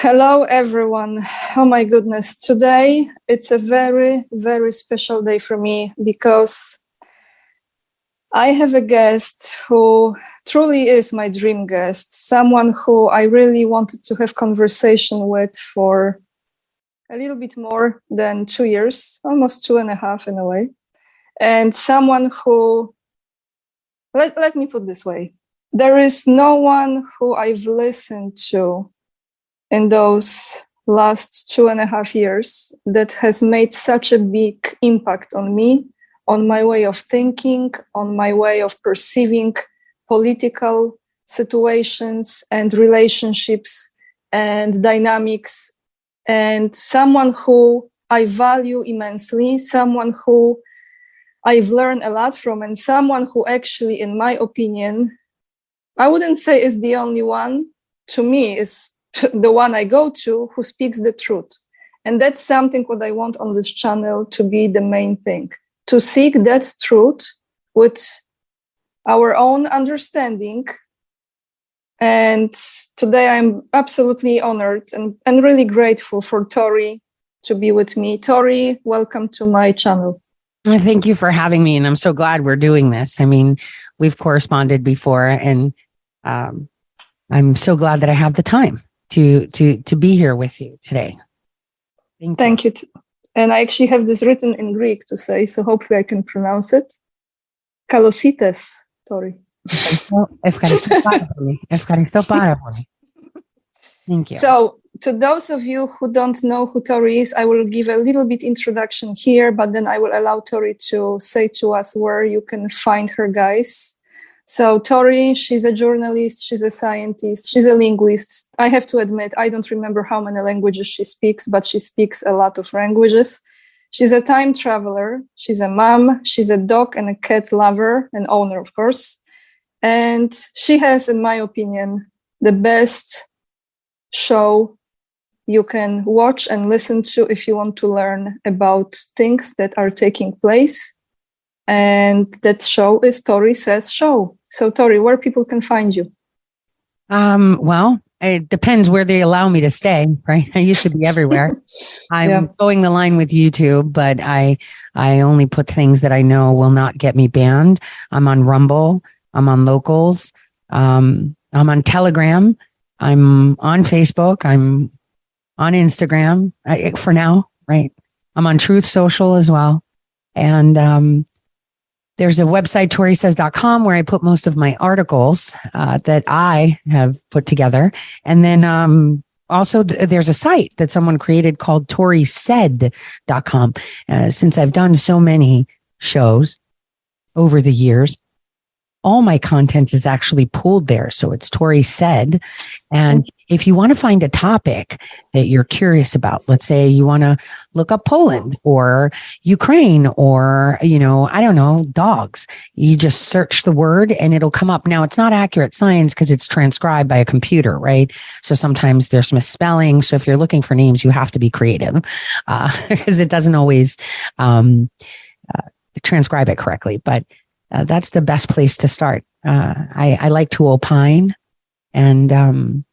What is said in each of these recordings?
Hello, everyone. Oh my goodness. Today it's a very, very special day for me because I have a guest who truly is my dream guest, someone who I really wanted to have conversation with for a little bit more than two years, almost two and a half in a way. And someone who, let, let me put this way, there is no one who I've listened to in those last two and a half years that has made such a big impact on me, on my way of thinking, on my way of perceiving political situations and relationships and dynamics, and someone who I value immensely, someone who I've learned a lot from, and someone who actually, in my opinion, I wouldn't say is the only one. To me, is the one I go to who speaks the truth. And that's something what I want on this channel to be the main thing to seek that truth with our own understanding. And today I'm absolutely honored and, and really grateful for Tori to be with me. Tori, welcome to my channel. Thank you for having me. And I'm so glad we're doing this. I mean, we've corresponded before and um, I'm so glad that I have the time to to to be here with you today. Thank, Thank you. you and I actually have this written in Greek to say, so hopefully I can pronounce it. Kalosites, Tori. Thank you. So, to those of you who don't know who Tori is, I will give a little bit introduction here, but then I will allow Tori to say to us where you can find her, guys. So Tori, she's a journalist, she's a scientist, she's a linguist. I have to admit, I don't remember how many languages she speaks, but she speaks a lot of languages. She's a time traveler, she's a mom, she's a dog and a cat lover and owner, of course. And she has, in my opinion, the best show you can watch and listen to if you want to learn about things that are taking place and that show is Tori Says Show. So, Tori, where people can find you? Um, well, it depends where they allow me to stay, right? I used to be everywhere. I'm yeah. going the line with YouTube, but I I only put things that I know will not get me banned. I'm on Rumble, I'm on Locals, um, I'm on Telegram, I'm on Facebook, I'm on Instagram I, for now, right? I'm on Truth Social as well. And um, there's a website, torisays.com, where I put most of my articles uh, that I have put together. And then um, also th- there's a site that someone created called torisaid.com. Uh, since I've done so many shows over the years, all my content is actually pulled there. So it's Tori said. And if you want to find a topic that you're curious about, let's say you want to look up Poland or Ukraine or, you know, I don't know, dogs, you just search the word and it'll come up. Now, it's not accurate science because it's transcribed by a computer, right? So sometimes there's misspelling. So if you're looking for names, you have to be creative because uh, it doesn't always um, uh, transcribe it correctly. But uh, that's the best place to start. Uh, I, I like to opine and, um,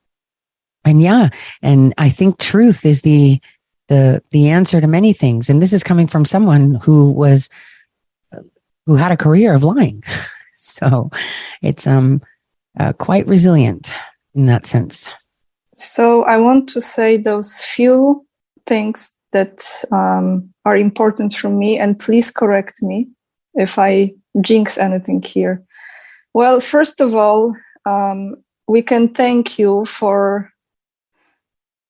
and yeah and i think truth is the the the answer to many things. And this is coming from someone who was who had a career of lying. So it's um uh, quite resilient in that sense. So i want to say those few things that um, are important for me and please correct me if i jinx anything here well first of all um, we can thank you for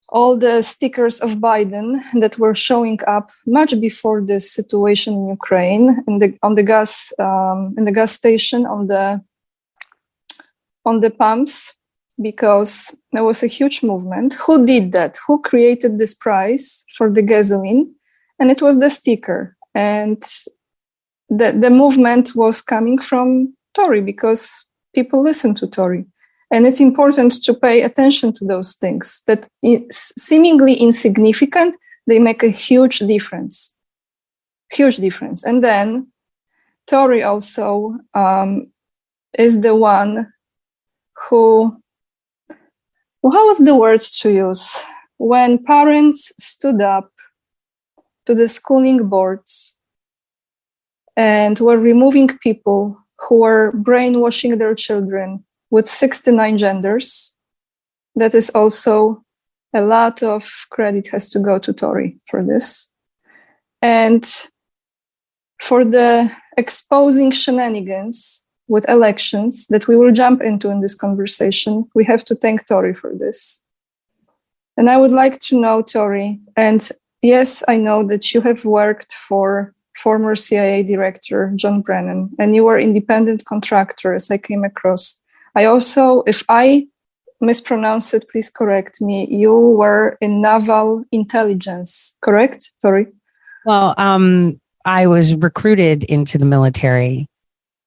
all the stickers of Biden that were showing up much before this situation in Ukraine in the, on the gas um, in the gas station on the on the pumps because there was a huge movement. Who did that? Who created this price for the gasoline? And it was the sticker. And the, the movement was coming from Tori because people listen to Tori. And it's important to pay attention to those things that seemingly insignificant, they make a huge difference. Huge difference. And then Tori also um, is the one who, how was the word to use? when parents stood up to the schooling boards and were removing people who were brainwashing their children with 69 genders, that is also a lot of credit has to go to Tori for this. And for the exposing shenanigans with elections that we will jump into in this conversation, we have to thank Tori for this. And I would like to know, Tori, and yes, I know that you have worked for former CIA director John Brennan, and you were independent contractor as I came across. I also, if I mispronounce it, please correct me. You were in naval intelligence, correct? Sorry. Well, um, I was recruited into the military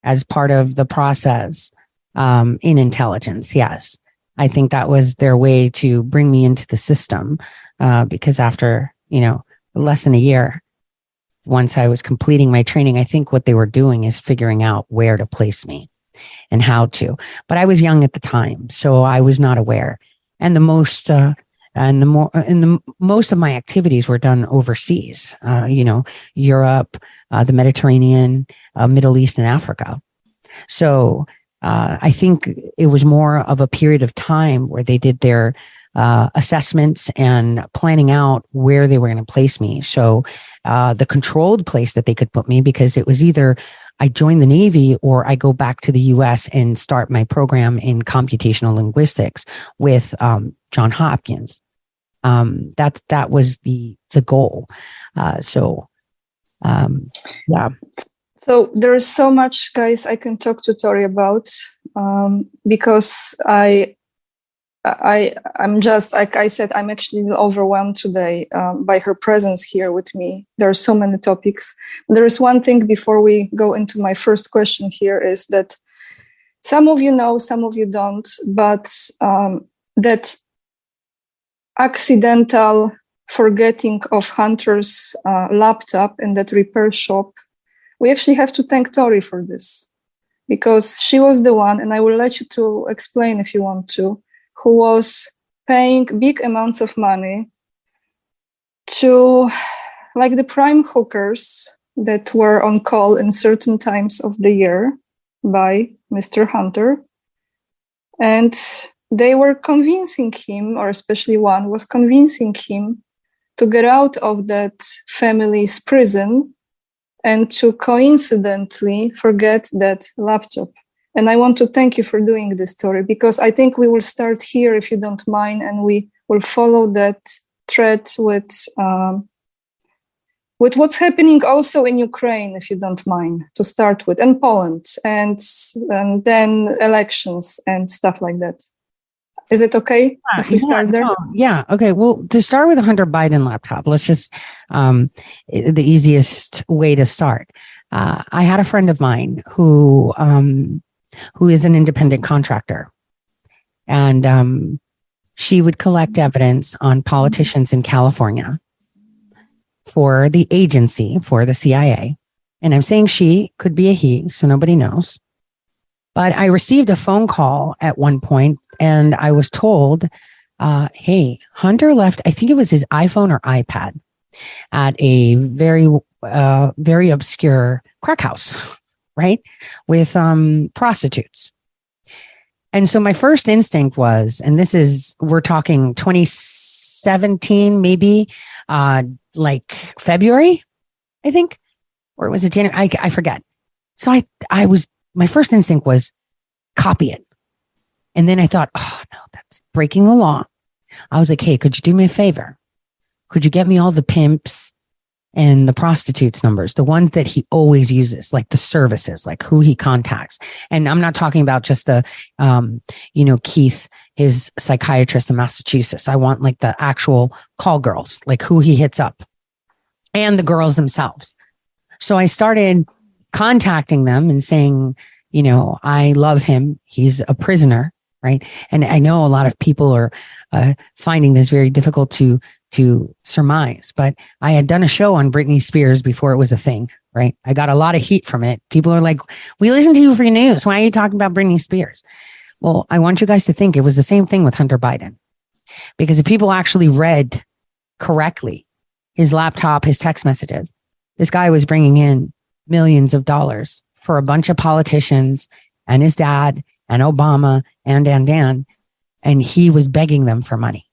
as part of the process um, in intelligence. Yes. I think that was their way to bring me into the system uh, because after, you know, less than a year, once I was completing my training, I think what they were doing is figuring out where to place me and how to. But I was young at the time, so I was not aware. And the most, uh, and the more, and the most of my activities were done overseas. Uh, you know, Europe, uh, the Mediterranean, uh, Middle East, and Africa. So uh, I think it was more of a period of time where they did their uh, assessments and planning out where they were going to place me. So uh, the controlled place that they could put me because it was either I join the Navy or I go back to the US and start my program in computational linguistics with um, John Hopkins. Um, that that was the the goal. Uh, so um, yeah. So there is so much, guys, I can talk to Tori about um, because I, I, I'm just like I said, I'm actually overwhelmed today um, by her presence here with me. There are so many topics. There is one thing before we go into my first question here is that some of you know, some of you don't, but um, that accidental forgetting of Hunter's uh, laptop in that repair shop we actually have to thank Tori for this because she was the one, and I will let you to explain if you want to, who was paying big amounts of money to like the prime hookers that were on call in certain times of the year by Mr. Hunter. And they were convincing him, or especially one was convincing him to get out of that family's prison and to coincidentally forget that laptop. And I want to thank you for doing this story because I think we will start here, if you don't mind, and we will follow that thread with um, with what's happening also in Ukraine, if you don't mind, to start with, and Poland, and and then elections and stuff like that. Is it okay yeah, if we yeah, start there? No, yeah. Okay. Well, to start with a Hunter Biden laptop, let's just um, the easiest way to start. Uh, I had a friend of mine who um, who is an independent contractor, and um, she would collect evidence on politicians in California for the agency for the CIA. And I'm saying she could be a he, so nobody knows. But I received a phone call at one point and I was told, uh, hey, Hunter left, I think it was his iPhone or iPad at a very, uh, very obscure crack house, right? With um, prostitutes. And so my first instinct was, and this is, we're talking 2017, maybe, uh, like February, I think, or was it January? I, I forget. So I, I was my first instinct was copy it. And then I thought, oh no, that's breaking the law. I was like, hey, could you do me a favor? Could you get me all the pimps and the prostitutes numbers, the ones that he always uses, like the services, like who he contacts. And I'm not talking about just the, um, you know, Keith, his psychiatrist in Massachusetts. I want like the actual call girls, like who he hits up and the girls themselves. So I started contacting them and saying, you know, I love him. He's a prisoner, right? And I know a lot of people are uh, finding this very difficult to to surmise. But I had done a show on Britney Spears before it was a thing, right? I got a lot of heat from it. People are like, "We listen to you for your news. Why are you talking about Britney Spears?" Well, I want you guys to think it was the same thing with Hunter Biden. Because if people actually read correctly his laptop, his text messages, this guy was bringing in millions of dollars for a bunch of politicians and his dad and Obama and and Dan. And he was begging them for money.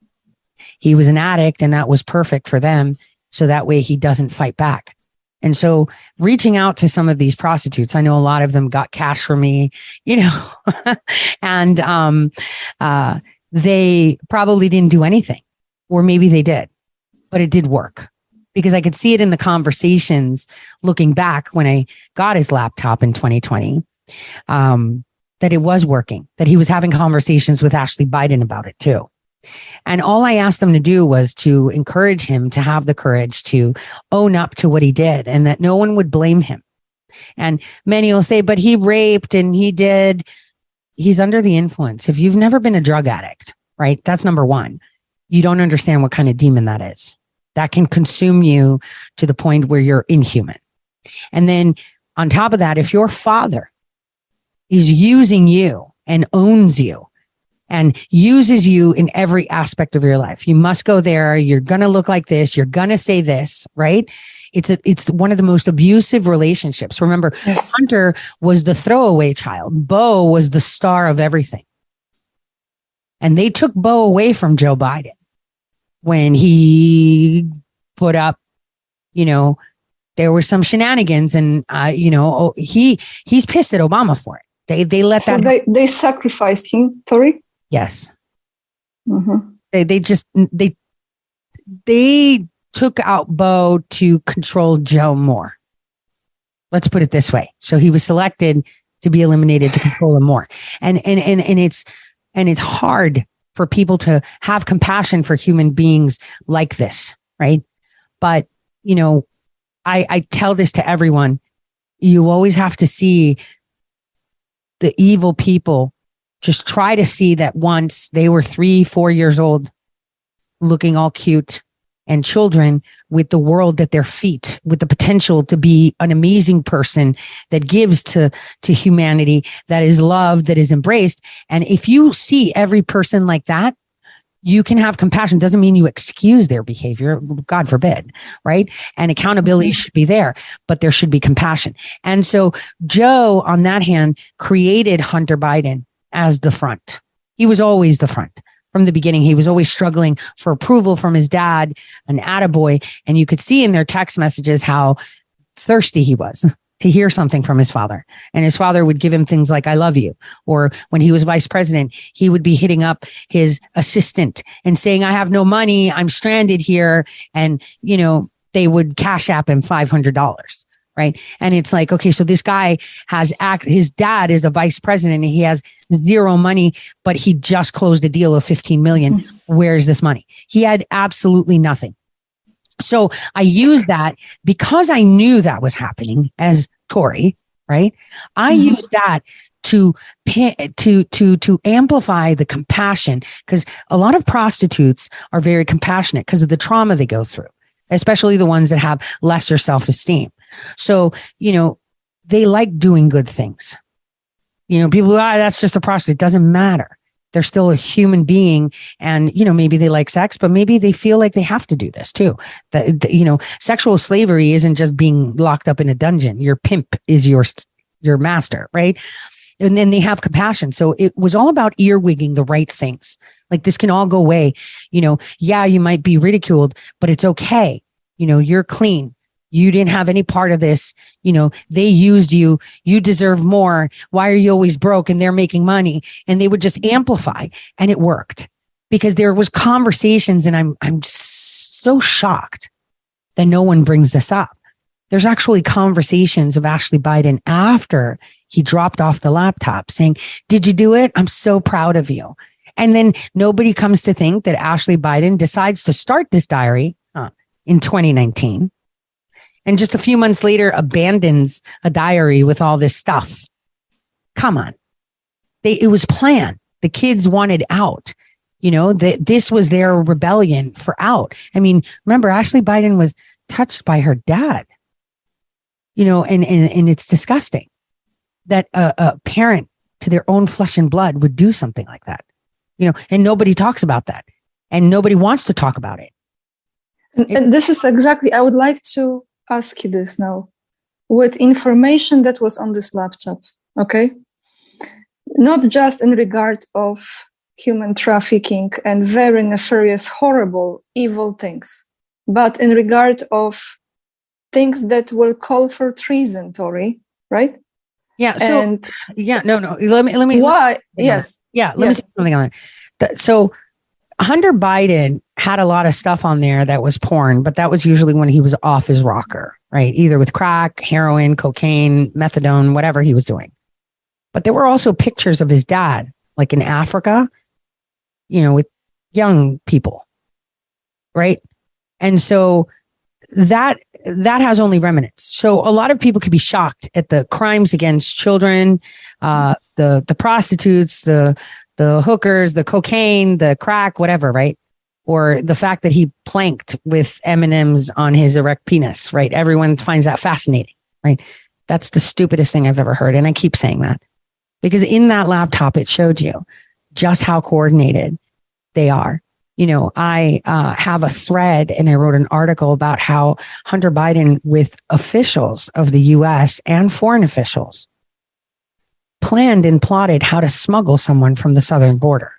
He was an addict and that was perfect for them. So that way he doesn't fight back. And so reaching out to some of these prostitutes, I know a lot of them got cash for me, you know, and, um, uh, they probably didn't do anything or maybe they did, but it did work because I could see it in the conversations looking back when I got his laptop in 2020. Um, that it was working, that he was having conversations with Ashley Biden about it too. And all I asked them to do was to encourage him to have the courage to own up to what he did and that no one would blame him. And many will say, but he raped and he did. He's under the influence. If you've never been a drug addict, right? That's number one. You don't understand what kind of demon that is. That can consume you to the point where you're inhuman. And then on top of that, if your father is using you and owns you and uses you in every aspect of your life. You must go there. You're going to look like this. You're going to say this, right? It's a, it's one of the most abusive relationships. Remember, yes. Hunter was the throwaway child. Bo was the star of everything. And they took Bo away from Joe Biden when he put up, you know, there were some shenanigans and, uh, you know, oh, he, he's pissed at Obama for it. They, they let so that. They, they sacrificed him, Tori? Yes. Mm-hmm. They they just they they took out Bo to control Joe more. Let's put it this way. So he was selected to be eliminated to control him more. And and and and it's and it's hard for people to have compassion for human beings like this, right? But you know, I I tell this to everyone. You always have to see the evil people just try to see that once they were three, four years old, looking all cute and children with the world at their feet, with the potential to be an amazing person that gives to, to humanity, that is loved, that is embraced. And if you see every person like that, you can have compassion doesn't mean you excuse their behavior god forbid right and accountability mm-hmm. should be there but there should be compassion and so joe on that hand created hunter biden as the front. He was always the front from the beginning. He was always struggling for approval from his dad, an attaboy. And you could see in their text messages how thirsty he was to hear something from his father. And his father would give him things like, I love you. Or when he was vice president, he would be hitting up his assistant and saying, I have no money. I'm stranded here. And, you know, they would cash app him $500 right? And it's like, okay, so this guy has act, his dad is the vice president and he has zero money, but he just closed a deal of 15 million. Mm-hmm. Where's this money? He had absolutely nothing. So I used that because I knew that was happening as Tori, right? I mm-hmm. used that to to to to amplify the compassion because a lot of prostitutes are very compassionate because of the trauma they go through especially the ones that have lesser self-esteem so, you know, they like doing good things. You know, people, ah, that's just a prostitute. It doesn't matter. They're still a human being. And, you know, maybe they like sex, but maybe they feel like they have to do this too. That, you know, sexual slavery isn't just being locked up in a dungeon. Your pimp is your, your master, right? and then they have compassion. So it was all about earwigging the right things. Like this can all go away. You know, yeah, you might be ridiculed, but it's okay. You know, you're clean. You didn't have any part of this. You know, they used you. You deserve more. Why are you always broke and they're making money? And they would just amplify and it worked because there was conversations and I'm, I'm so shocked that no one brings this up. There's actually conversations of Ashley Biden after he dropped off the laptop saying, did you do it? I'm so proud of you. And then nobody comes to think that Ashley Biden decides to start this diary uh, in 2019 and just a few months later abandons a diary with all this stuff. Come on. They, it was planned. The kids wanted out. You know, that this was their rebellion for out. I mean, remember, Ashley Biden was touched by her dad. You know, and and, and it's disgusting that a, a parent to their own flesh and blood would do something like that. You know, and nobody talks about that. and nobody wants to talk about it. And, and this is exactly, I would like to ask you this now. With information that was on this laptop, okay? Not just in regard of human trafficking and very nefarious, horrible, evil things, but in regard of things that will call for treason, Tori, right? Yeah. So, and yeah, no, no. Let me, let me. Why? Let yes. Yeah. Let yes. me say something on it. So, Hunter Biden had a lot of stuff on there that was porn, but that was usually when he was off his rocker, right? Either with crack, heroin, cocaine, methadone, whatever he was doing. But there were also pictures of his dad, like in Africa, you know, with young people, right? And so that that has only remnants. So a lot of people could be shocked at the crimes against children, uh, the the prostitutes, the the hookers, the cocaine, the crack, whatever, right? Or the fact that he planked with M and M's on his erect penis, right? Everyone finds that fascinating, right? That's the stupidest thing I've ever heard, and I keep saying that because in that laptop it showed you just how coordinated they are you know, I uh, have a thread and I wrote an article about how Hunter Biden, with officials of the US and foreign officials, planned and plotted how to smuggle someone from the southern border.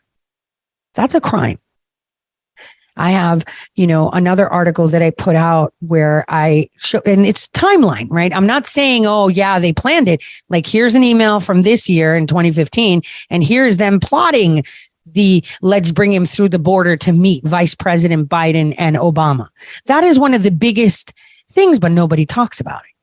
That's a crime. I have, you know, another article that I put out where I show, and it's timeline, right? I'm not saying, oh, yeah, they planned it. Like, here's an email from this year in 2015, and here's them plotting the let's bring him through the border to meet Vice President Biden and Obama. That is one of the biggest things, but nobody talks about it.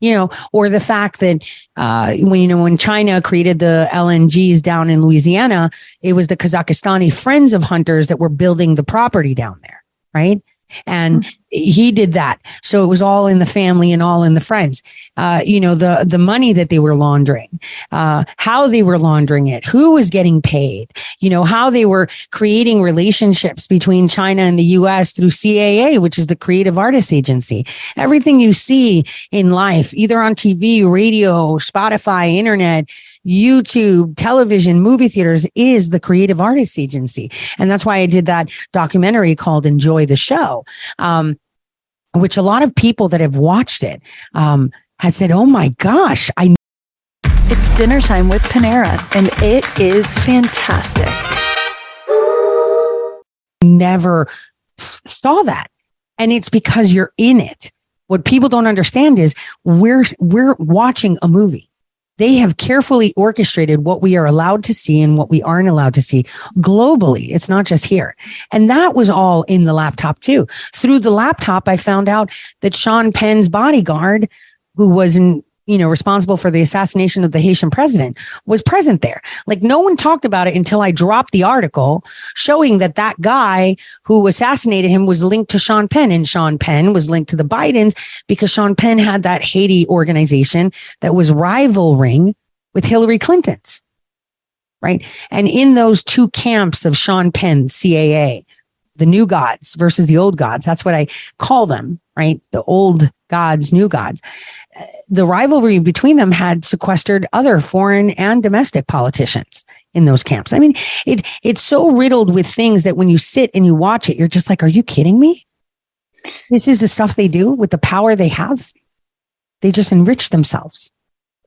You know, or the fact that uh, when you know when China created the LNGs down in Louisiana, it was the Kazakhstani friends of hunters that were building the property down there, right? and mm-hmm. He did that. So it was all in the family and all in the friends. Uh, you know the the money that they were laundering uh, how they were laundering it who was getting paid you know how they were creating relationships between china and the us through caa which is the creative artists agency. Everything you see in life either on tv radio spotify internet YouTube, television, movie theaters is the creative artists agency. And that's why I did that documentary called Enjoy the Show, um, which a lot of people that have watched it um, has said, oh my gosh, I. It's dinner time with Panera, and it is fantastic. Never saw that. And it's because you're in it. What people don't understand is we're we're watching a movie they have carefully orchestrated what we are allowed to see and what we aren't allowed to see globally. It's not just here. And that was all in the laptop too. Through the laptop, I found out that Sean Penn's bodyguard, who was in you know, responsible for the assassination of the Haitian president was present there. Like no one talked about it until I dropped the article showing that that guy who assassinated him was linked to Sean Penn and Sean Penn was linked to the Bidens because Sean Penn had that Haiti organization that was rivaling with Hillary Clinton's. Right. And in those two camps of Sean Penn, CAA, the new gods versus the old gods, that's what I call them, right? The old gods, new gods the rivalry between them had sequestered other foreign and domestic politicians in those camps. I mean, it it's so riddled with things that when you sit and you watch it, you're just like, are you kidding me? This is the stuff they do with the power they have. They just enrich themselves.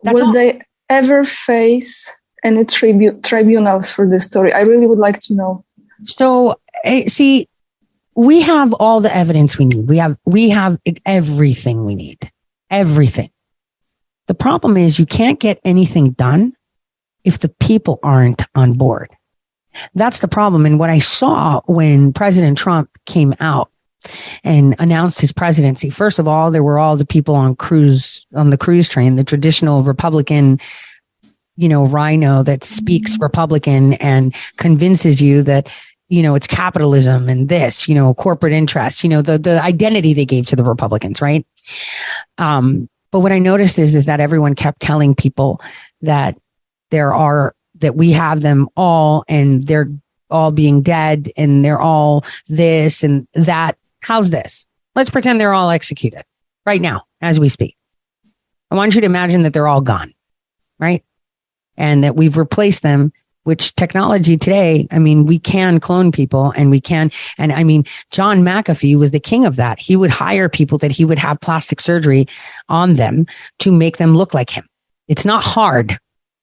That's Will all. they ever face any tribu- tribunals for this story? I really would like to know. So, eh, see, we have all the evidence we need. We have we have everything we need everything. The problem is you can't get anything done if the people aren't on board. That's the problem. And what I saw when President Trump came out and announced his presidency, first of all, there were all the people on cruise on the cruise train, the traditional Republican, you know, RINO that speaks Republican and convinces you that you know, it's capitalism and this, you know, corporate interests, you know, the, the identity they gave to the Republicans, right? Um, but what I noticed is, is that everyone kept telling people that there are, that we have them all and they're all being dead and they're all this and that. How's this? Let's pretend they're all executed right now as we speak. I want you to imagine that they're all gone, right? And that we've replaced them which technology today, I mean, we can clone people and we can, and I mean, John McAfee was the king of that. He would hire people that he would have plastic surgery on them to make them look like him. It's not hard,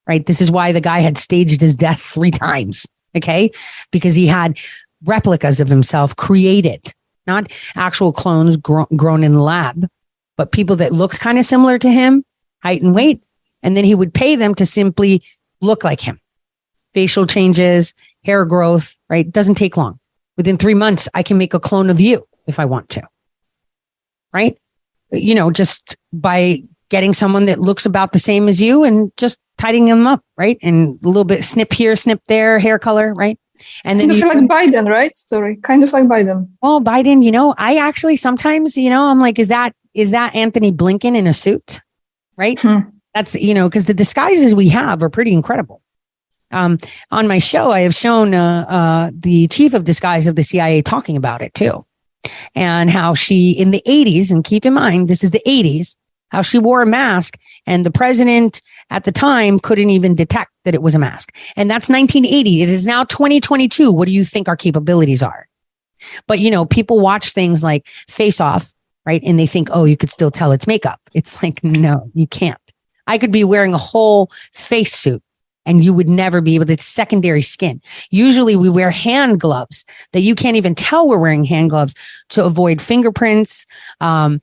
right? This is why the guy had staged his death three times. Okay. Because he had replicas of himself created, not actual clones gro- grown in the lab, but people that looked kind of similar to him, height and weight. And then he would pay them to simply look like him facial changes, hair growth, right? It doesn't take long. Within three months, I can make a clone of you if I want to, right? You know, just by getting someone that looks about the same as you and just tidying them up, right? And a little bit snip here, snip there, hair color, right? And then kind of you, like Biden, right? Sorry, kind of like Biden. Oh, Biden, you know, I actually sometimes, you know, I'm like, is that is that Antony Blinken in a suit? Right? Hmm. That's you know, because the disguises we have are pretty incredible. Um, on my show, I have shown uh, uh, the chief of disguise of the CIA talking about it too, and how she in the 80s, and keep in mind this is the 80s, how she wore a mask, and the president at the time couldn't even detect that it was a mask. And that's 1980. It is now 2022. What do you think our capabilities are? But you know, people watch things like Face Off, right, and they think, oh, you could still tell it's makeup. It's like, no, you can't. I could be wearing a whole face suit and you would never be able to, secondary skin. Usually we wear hand gloves that you can't even tell we're wearing hand gloves to avoid fingerprints, um,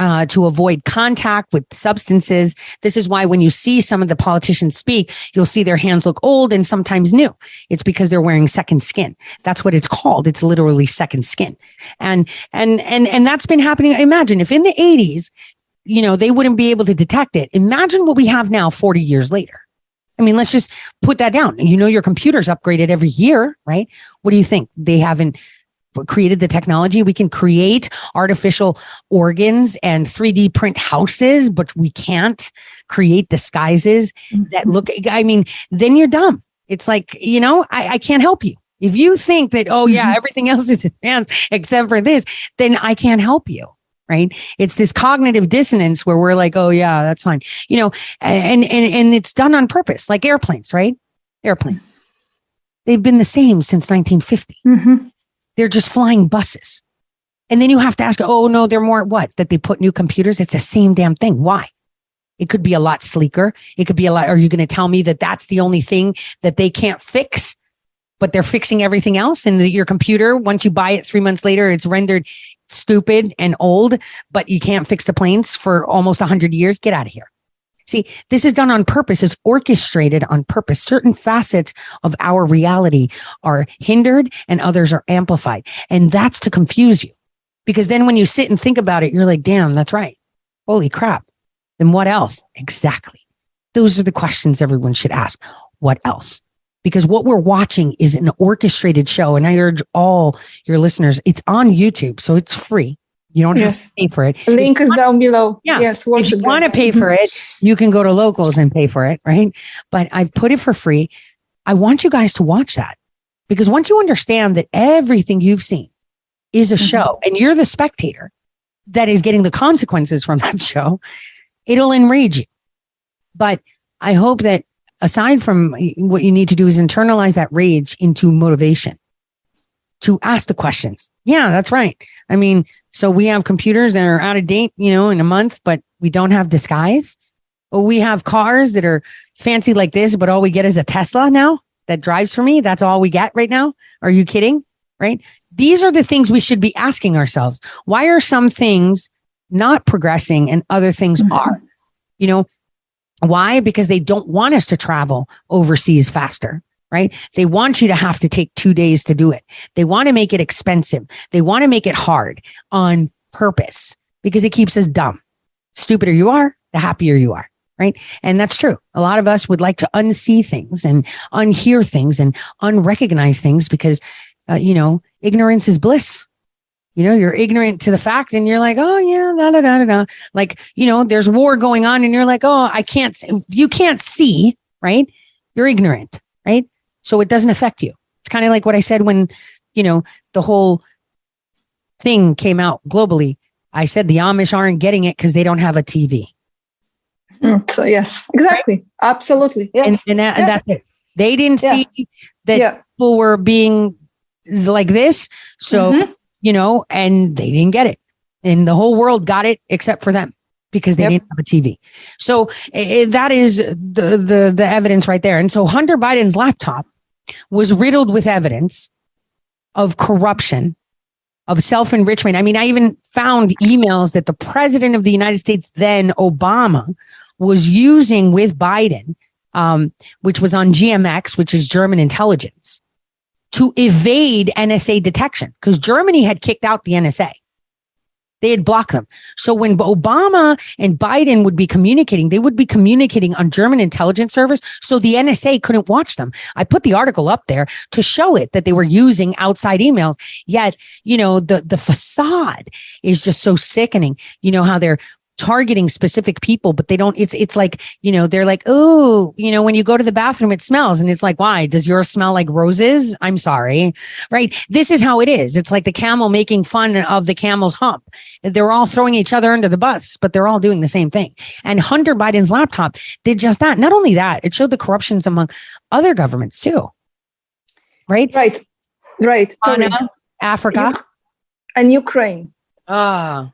uh, to avoid contact with substances. This is why when you see some of the politicians speak, you'll see their hands look old and sometimes new. It's because they're wearing second skin. That's what it's called. It's literally second skin. And, and, and, and that's been happening. Imagine if in the 80s, you know, they wouldn't be able to detect it. Imagine what we have now 40 years later. I mean, let's just put that down. You know, your computer's upgraded every year, right? What do you think? They haven't created the technology. We can create artificial organs and 3D print houses, but we can't create disguises mm-hmm. that look, I mean, then you're dumb. It's like, you know, I, I can't help you. If you think that, oh, yeah, mm-hmm. everything else is advanced except for this, then I can't help you right? It's this cognitive dissonance where we're like oh yeah that's fine. You know and and and it's done on purpose like airplanes right? Airplanes. They've been the same since 1950 mm-hmm. they're just flying buses. And then you have to ask oh no they're more what that they put new computers? It's the same damn thing. Why? It could be a lot sleeker. It could be a lot are you going to tell me that that's the only thing that they can't fix but they're fixing everything else? And the, your computer once you buy it three months later it's rendered stupid and old, but you can't fix the planes for almost 100 years. Get out of here. See, this is done on purpose. It's orchestrated on purpose. Certain facets of our reality are hindered and others are amplified. And that's to confuse you. Because then when you sit and think about it, you're like, damn, that's right. Holy crap. Then what else? Exactly. Those are the questions everyone should ask. What else? Because what we're watching is an orchestrated show. And I urge all your listeners, it's on YouTube, so it's free. You don't yes. have to pay for it. Link is down below. Yeah. Yes. Watch if you want to pay for it, you can go to locals and pay for it. Right. But I've put it for free. I want you guys to watch that because once you understand that everything you've seen is a mm-hmm. show and you're the spectator that is getting the consequences from that show, it'll enrage you. But I hope that aside from what you need to do is internalize that rage into motivation to ask the questions. Yeah, that's right. I mean, so we have computers that are out of date, you know, in a month, but we don't have disguise. Or we have cars that are fancy like this, but all we get is a Tesla now that drives for me. That's all we get right now. Are you kidding? Right. These are the things we should be asking ourselves. Why are some things not progressing and other things mm-hmm. are? You know, why? Because they don't want us to travel overseas faster right? They want you to have to take two days to do it. They want to make it expensive. They want to make it hard on purpose because it keeps us dumb. Stupider you are, the happier you are. Right. And that's true. A lot of us would like to unsee things and unhear things and unrecognize things because, uh, you know, ignorance is bliss you know, you're ignorant to the fact and you're like, oh yeah, da da da da da. Like, you know, there's war going on and you're like, oh, I can't, you can't see, right? You're ignorant, right? So it doesn't affect you. It's kind of like what I said when, you know, the whole thing came out globally. I said the Amish aren't getting it because they don't have a TV. Mm, so yes, exactly, right? absolutely, yes, and, and, that, yeah. and that's it. They didn't Yeah. see that Yeah. people were being like this. So, Mhm. You know, and they didn't get it. And the whole world got it except for them because they Yep. didn't have a TV. So eh, that is the, the, the evidence right there. And so Hunter Biden's laptop was riddled with evidence of corruption, of self enrichment. I mean, I even found emails that the president of the United States, then Obama, was using with Biden, um, which was on GMX, which is German intelligence, to evade NSA detection because Germany had kicked out the NSA. They had blocked them. So when Obama and Biden would be communicating, they would be communicating on German intelligence servers. So the NSA couldn't watch them. I put the article up there to show it that they were using outside emails. Yet, you know, the, the facade is just so sickening. You know, how they're targeting specific people, but they don't, it's, it's like, you know, they're like, oh, you know, when you go to the bathroom, it smells. And it's like, why? Does yours smell like roses? I'm sorry. Right. This is how it is. It's like the camel making fun of the camel's hump. They're all throwing each other under the bus, but they're all doing the same thing. And Hunter Biden's laptop did just that. Not only that, it showed the corruptions among other governments too. Right? Right. Right. Totally. Africa. And Ukraine. Ah.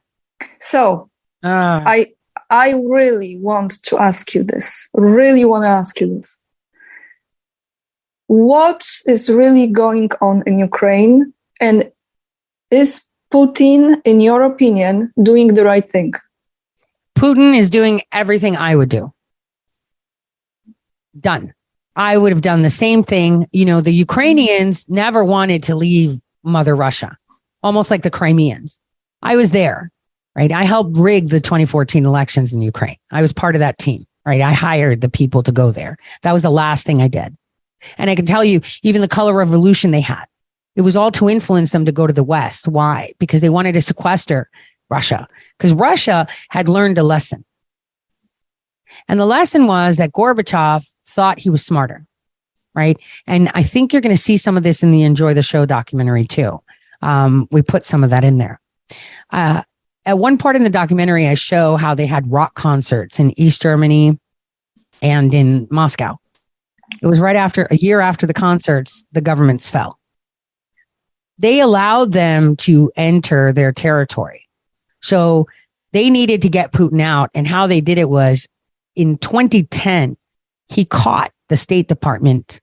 So ah. I I really want to ask you this. Really want to ask you this. What is really going on in Ukraine? And is Putin, in your opinion, doing the right thing? Putin is doing everything I would do. Done. I would have done the same thing. You know, the Ukrainians never wanted to leave Mother Russia, almost like the Crimeans. I was there, right? I helped rig the 2014 elections in Ukraine. I was part of that team, right? I hired the people to go there. That was the last thing I did. And I can tell you, even the color revolution they had, it was all to influence them to go to the West. Why? Because they wanted to sequester Russia, because Russia had learned a lesson. And the lesson was that Gorbachev thought he was smarter, right? And I think you're going to see some of this in the Enjoy the Show documentary too. Um, we put some of that in there. Uh, at one part in the documentary, I show how they had rock concerts in East Germany and in Moscow. It was right after a year after the concerts, the governments fell. They allowed them to enter their territory. So they needed to get Putin out. And how they did it was in 2010, he caught the State Department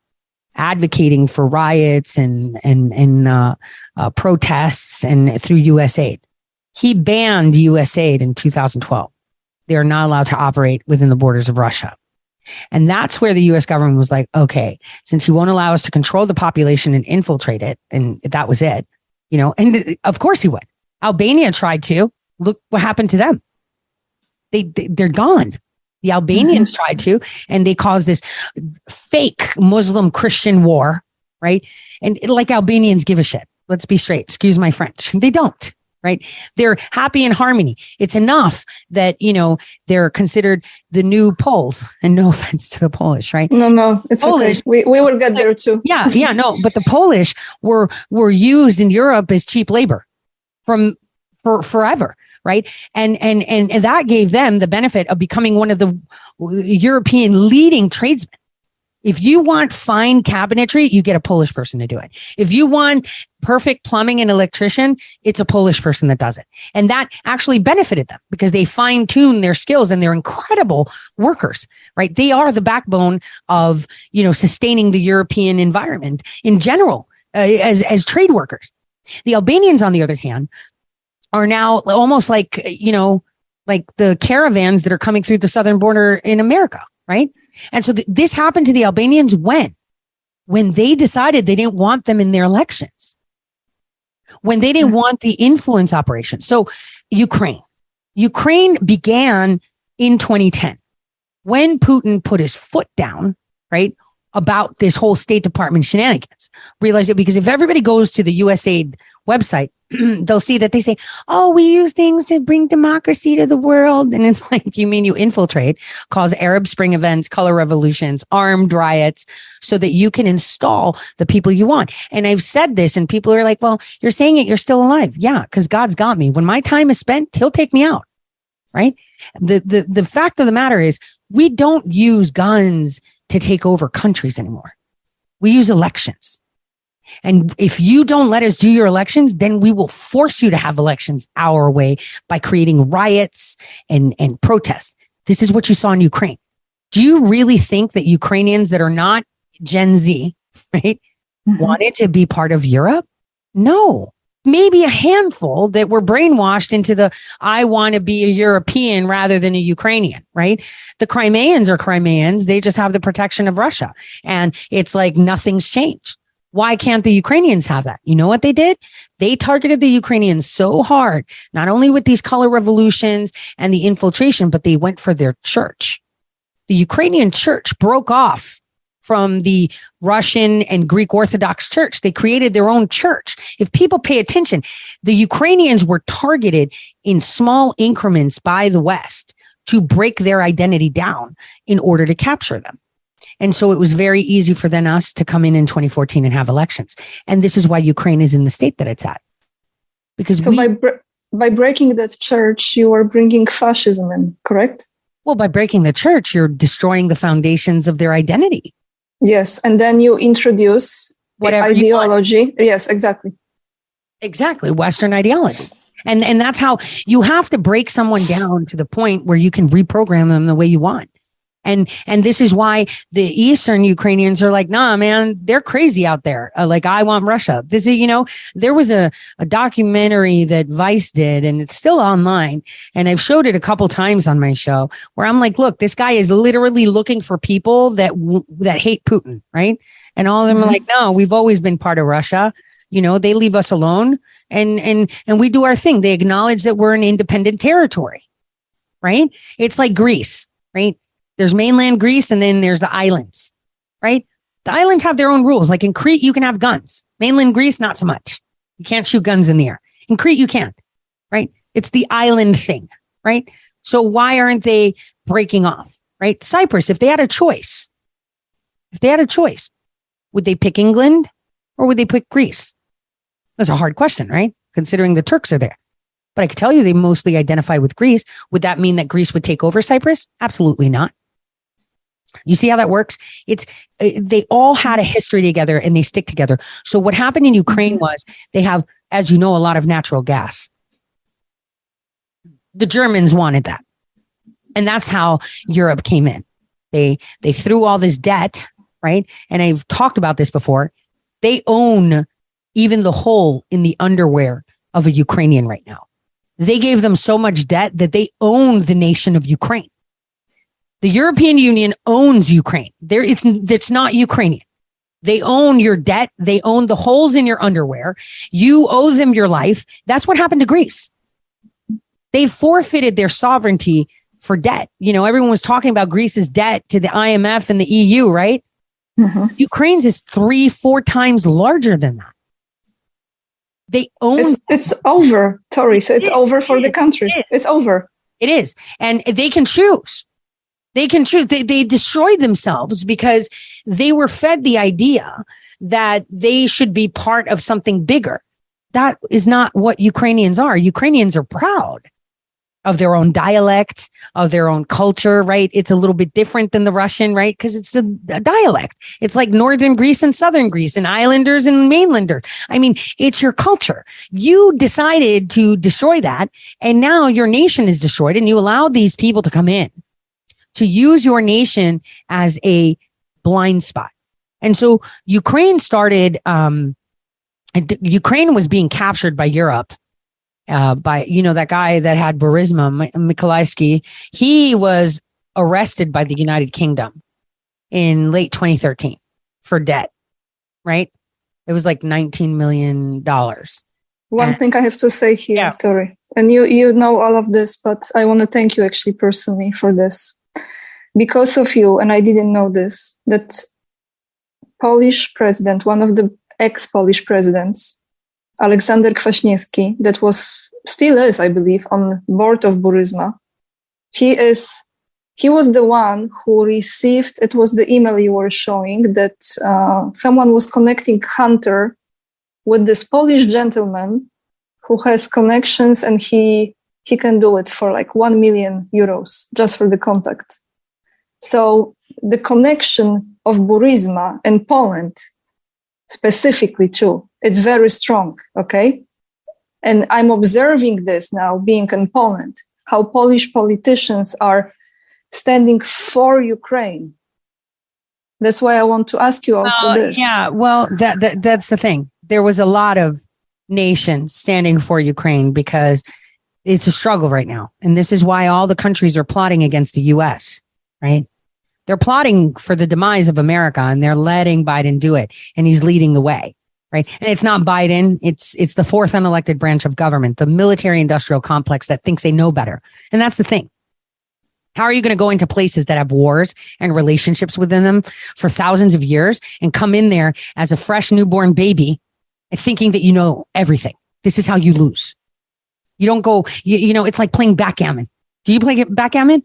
advocating for riots and and and uh, uh, protests and through USAID. He banned USAID in 2012. They are not allowed to operate within the borders of Russia. And that's where the US government was like, okay, since he won't allow us to control the population and infiltrate it, and that was it, you know, and th- of course he would. Albania tried to. Look what happened to them. They, they they're gone. The Albanians mm-hmm. tried to, and they caused this fake Muslim Christian war, right? And like Albanians give a shit. Let's be straight. Excuse my French. They don't, right? They're happy in harmony. It's enough that, you know, they're considered the new Poles. And no offense to the Polish, right? No, no, it's Polish. okay. We, we will get there too. Yeah, yeah, no, but the Polish were were used in Europe as cheap labor from for forever, right? And and and, and that gave them the benefit of becoming one of the European leading tradesmen. If you want fine cabinetry, you get a Polish person to do it. If you want perfect plumbing and electrician, it's a Polish person that does it. And that actually benefited them because they fine tune their skills and they're incredible workers, right? They are the backbone of, you know, sustaining the European environment in general uh, as, as trade workers. The Albanians, on the other hand, are now almost like, you know, like the caravans that are coming through the southern border in America, right? And so th- this happened to the Albanians when? When they decided they didn't want them in their elections. When they didn't mm-hmm. want the influence operation. So Ukraine. Ukraine began in 2010 when Putin put his foot down, right? About this whole State Department shenanigans. Realize it because if everybody goes to the USAID website, they'll see that they say, Oh, we use things to bring democracy to the world. And it's like, you mean you infiltrate, cause Arab Spring events, color revolutions, armed riots, so that you can install the people you want. And I've said this, and people are like, Well, you're saying it, you're still alive. Yeah, because God's got me. When my time is spent, he'll take me out. Right. The, the, the fact of the matter is, we don't use guns to take over countries anymore. We use elections. And if you don't let us do your elections, then we will force you to have elections our way by creating riots and, and protests. This is what you saw in Ukraine. Do you really think that Ukrainians that are not Gen Z, right, mm-hmm. wanted to be part of Europe? No. Maybe a handful that were brainwashed into the I want to be a European rather than a Ukrainian, right? The Crimeans are Crimeans. They just have the protection of Russia. And it's like nothing's changed. Why can't the Ukrainians have that? You know what they did? They targeted the Ukrainians so hard, not only with these color revolutions and the infiltration, but they went for their church. The Ukrainian church broke off from the Russian and Greek Orthodox Church. They created their own church. If people pay attention, the Ukrainians were targeted in small increments by the West to break their identity down in order to capture them. And so it was very easy for then us to come in in 2014 and have elections. And this is why Ukraine is in the state that it's at. Because so we, by, br- by breaking that church, you are bringing fascism in, correct? Well, by breaking the church, you're destroying the foundations of their identity. Yes. And then you introduce Whatever ideology. Yes, exactly. Exactly. Western ideology. And, and that's how you have to break someone down to the point where you can reprogram them the way you want. And, and this is why the Eastern Ukrainians are like, nah, man, they're crazy out there. Uh, like, I want Russia. This is, you know, there was a, a documentary that Vice did and it's still online. And I've showed it a couple times on my show where I'm like, look, this guy is literally looking for people that, that hate Putin, right? And all of them mm-hmm. are like, no, we've always been part of Russia you know they leave us alone and and and we do our thing they acknowledge that we're an independent territory right it's like greece right there's mainland Greece and then there's the islands, right? The islands have their own rules. Like in Crete, you can have guns. Mainland Greece, not so much. You can't shoot guns in the air. In Crete, you can, right? It's the island thing, right? So why aren't they breaking off, right? Cyprus, if they had a choice, if they had a choice, would they pick England or would they pick Greece? That's a hard question, right? Considering the Turks are there. But I could tell you they mostly identify with Greece. Would that mean that Greece would take over Cyprus? Absolutely not. You see how that works? It's uh, they all had a history together and they stick together. So what happened in Ukraine mm-hmm. was they have, as you know, a lot of natural gas. The Germans wanted that. And that's how Europe came in. They they threw all this debt, right? And I've talked about this before. They own even the hole in the underwear of a Ukrainian right now. They gave them so much debt that they own the nation of Ukraine. The European Union owns Ukraine. There, it's it's not Ukrainian. They own your debt. They own the holes in your underwear. You owe them your life. That's what happened to Greece. They forfeited their sovereignty for debt. You know, everyone was talking about Greece's debt to the IMF and the EU, right? Mm-hmm. Ukraine's is three, four times larger than that. They own. It's, it's over, Tori. So it's it over for the country. It it's over. It is, and they can choose. They can choose. They, they destroyed themselves because they were fed the idea that they should be part of something bigger. That is not what Ukrainians are. Ukrainians are proud of their own dialect, of their own culture, right? It's a little bit different than the Russian, right? Because it's a, a, dialect. It's like Northern Greece and Southern Greece and islanders and mainlanders. I mean, it's your culture. You decided to destroy that. And now your nation is destroyed and you allowed these people to come in to use your nation as a blind spot. And so Ukraine started, um, Ukraine was being captured by Europe. Uh, by you know that guy that had Burisma, Mykolaiski, he was arrested by the United Kingdom in late 2013 for debt. Right, it was like 19 million dollars. One and, thing I have to say here, yeah. Tori, and you you know all of this, but I want to thank you actually personally for this because of you, and I didn't know this, that Polish president, one of the ex-Polish presidents, Alexander Kwaśniewski, that was still is, I believe, on board of Burisma. He is he was the one who received it was the email you were showing that uh, someone was connecting hunter with this polish gentleman who has connections and he he can do it for like 1 million euros just for the contact so the connection of Burisma and Poland specifically too. It's very strong, okay? And I'm observing this now being in Poland, how Polish politicians are standing for Ukraine. That's why I want to ask you also uh, this. Yeah, well, that, that that's the thing. There was a lot of nations standing for Ukraine because it's a struggle right now. And this is why all the countries are plotting against the US, right? They're plotting for the demise of America and they're letting Biden do it. And he's leading the way. Right. And it's not Biden. It's, it's the fourth unelected branch of government, the military industrial complex that thinks they know better. And that's the thing. How are you going to go into places that have wars and relationships within them for thousands of years and come in there as a fresh newborn baby thinking that you know everything? This is how you lose. You don't go, you, you know, it's like playing backgammon. Do you play backgammon?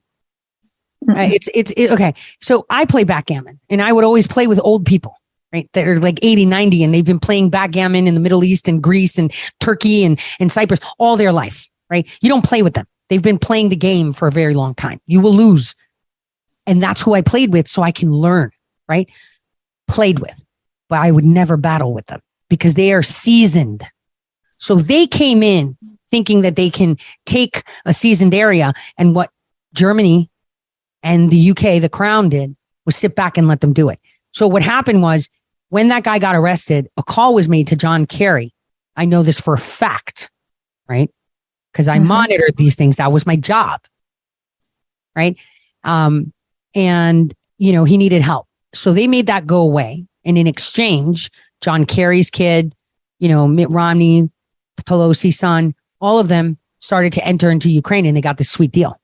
Uh, it's it's it, okay. So I play backgammon, and I would always play with old people, right? That are like 80, 90, and they've been playing backgammon in the Middle East and Greece and Turkey and and Cyprus all their life, right? You don't play with them. They've been playing the game for a very long time. You will lose, and that's who I played with, so I can learn, right? Played with, but I would never battle with them because they are seasoned. So they came in thinking that they can take a seasoned area and what Germany and the UK, the Crown did was sit back and let them do it. So what happened was when that guy got arrested, a call was made to John Kerry. I know this for a fact, right? Because I mm-hmm. monitored these things. That was my job. Right. Um, and, you know, he needed help. So they made that go away. And in exchange, John Kerry's kid, you know, Mitt Romney, Pelosi's son, all of them started to enter into Ukraine and they got this sweet deal.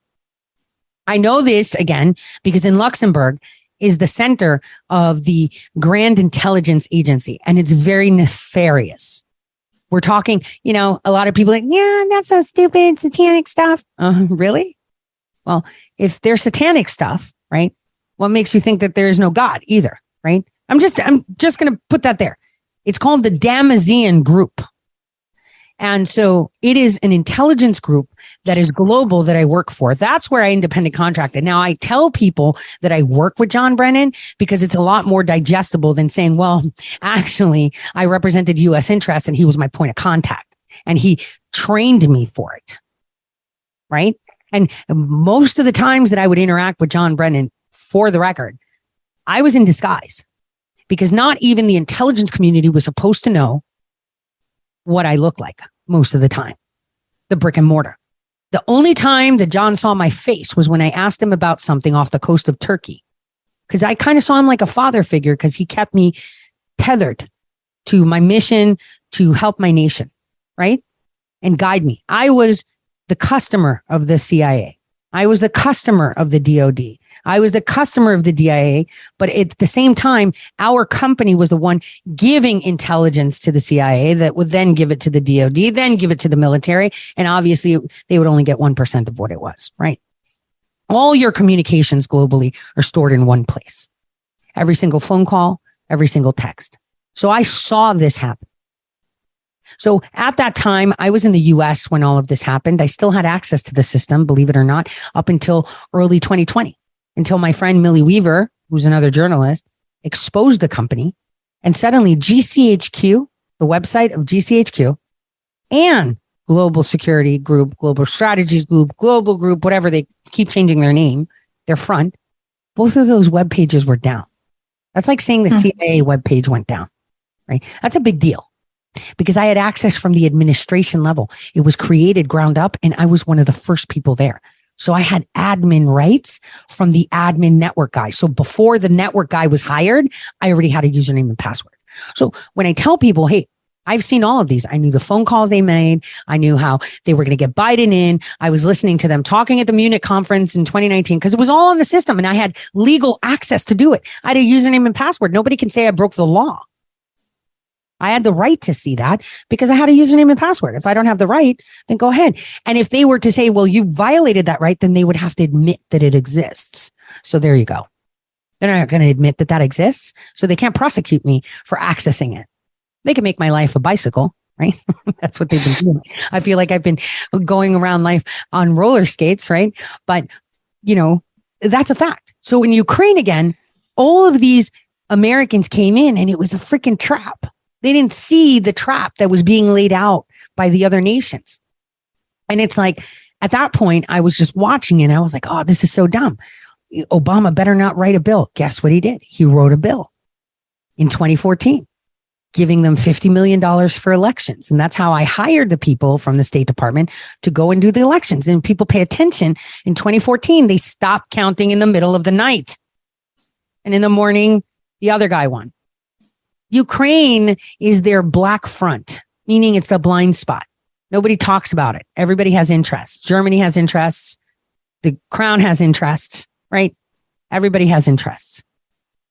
I know this again because in Luxembourg is the center of the Grand Intelligence Agency, and it's very nefarious. We're talking, you know, a lot of people like, yeah, that's so stupid, satanic stuff. Uh, really? Well, if they're satanic stuff, right? What makes you think that there is no God either, right? I'm just, I'm just going to put that there. It's called the Damascene Group. And so it is an intelligence group that is global that I work for. That's where I independent contracted. Now I tell people that I work with John Brennan because it's a lot more digestible than saying, well, actually I represented US interests and he was my point of contact and he trained me for it. Right. And most of the times that I would interact with John Brennan for the record, I was in disguise because not even the intelligence community was supposed to know what I look like most of the time, the brick and mortar. The only time that John saw my face was when I asked him about something off the coast of Turkey. Cause I kind of saw him like a father figure because he kept me tethered to my mission to help my nation, right? And guide me. I was the customer of the CIA. I was the customer of the DOD. I was the customer of the DIA, but at the same time, our company was the one giving intelligence to the CIA that would then give it to the DOD, then give it to the military. And obviously they would only get 1% of what it was, right? All your communications globally are stored in one place. Every single phone call, every single text. So I saw this happen. So at that time, I was in the US when all of this happened. I still had access to the system, believe it or not, up until early 2020 until my friend Millie Weaver, who's another journalist, exposed the company. And suddenly GCHQ, the website of GCHQ and Global Security Group, Global Strategies Group, Global Group, whatever they keep changing their name, their front, both of those web pages were down. That's like saying the hmm. CIA web page went down, right? That's a big deal because I had access from the administration level. It was created ground up and I was one of the first people there. So I had admin rights from the admin network guy. So before the network guy was hired, I already had a username and password. So when I tell people, Hey, I've seen all of these. I knew the phone calls they made. I knew how they were going to get Biden in. I was listening to them talking at the Munich conference in 2019 because it was all on the system and I had legal access to do it. I had a username and password. Nobody can say I broke the law. I had the right to see that because I had a username and password. If I don't have the right, then go ahead. And if they were to say, well, you violated that right, then they would have to admit that it exists. So there you go. They're not going to admit that that exists. So they can't prosecute me for accessing it. They can make my life a bicycle, right? That's what they've been doing. I feel like I've been going around life on roller skates, right? But, you know, that's a fact. So in Ukraine again, all of these Americans came in and it was a freaking trap. They didn't see the trap that was being laid out by the other nations. And it's like, at that point, I was just watching and I was like, oh, this is so dumb. Obama better not write a bill. Guess what he did? He wrote a bill in 2014, giving them $50 million for elections. And that's how I hired the people from the State Department to go and do the elections. And people pay attention. In 2014, they stopped counting in the middle of the night. And in the morning, the other guy won. Ukraine is their black front, meaning it's the blind spot. Nobody talks about it. Everybody has interests. Germany has interests. The crown has interests, right? Everybody has interests.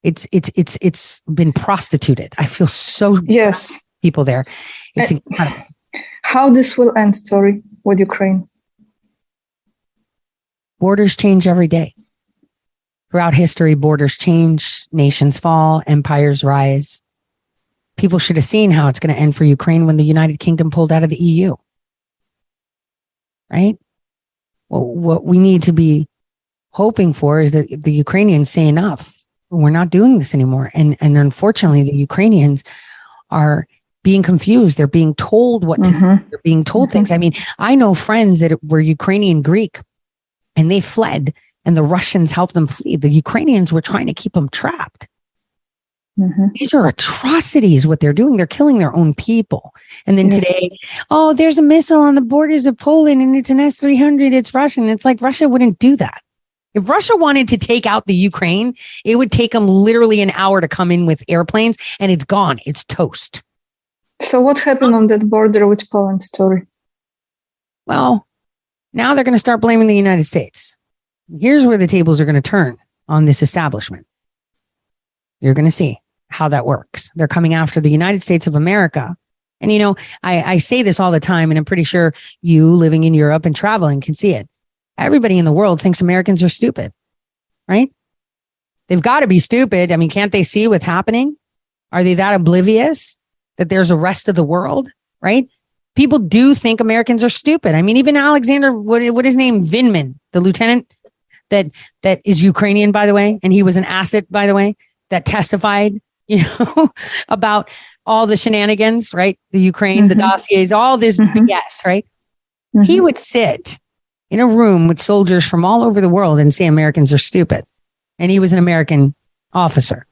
It's it's it's it's been prostituted. I feel so yes people there. It's and incredible. How this will end, Tori, with Ukraine? Borders change every day. Throughout history, borders change, nations fall, empires rise. People should have seen how it's going to end for Ukraine when the United Kingdom pulled out of the EU right? Well, what we need to be hoping for is that the Ukrainians say enough. We're not doing this anymore. And and unfortunately, the Ukrainians are being confused. They're being told what mm-hmm. do. They're being told mm-hmm. things. I mean, I know friends that were Ukrainian Greek and they fled and the Russians helped them flee. The Ukrainians were trying to keep them trapped. Mm-hmm. These are atrocities, what they're doing. They're killing their own people. And then yes. today, oh, there's a missile on the borders of Poland and it's an S 300. It's Russian. It's like Russia wouldn't do that. If Russia wanted to take out the Ukraine, it would take them literally an hour to come in with airplanes and it's gone. It's toast. So, what happened on that border with Poland story? Well, now they're going to start blaming the United States. Here's where the tables are going to turn on this establishment. You're going to see how that works. They're coming after the United States of America. And, you know, I, I say this all the time, and I'm pretty sure you living in Europe and traveling can see it. Everybody in the world thinks Americans are stupid, right? They've got to be stupid. I mean, can't they see what's happening? Are they that oblivious that there's a rest of the world, right? People do think Americans are stupid. I mean, even Alexander, what, what is his name? Vindman, the lieutenant that, that is Ukrainian, by the way. And he was an asset, by the way, that testified you know, about all the shenanigans, right? The Ukraine, mm-hmm. the dossiers, all this mm-hmm. BS, right? Mm-hmm. He would sit in a room with soldiers from all over the world and say Americans are stupid. And he was an American officer.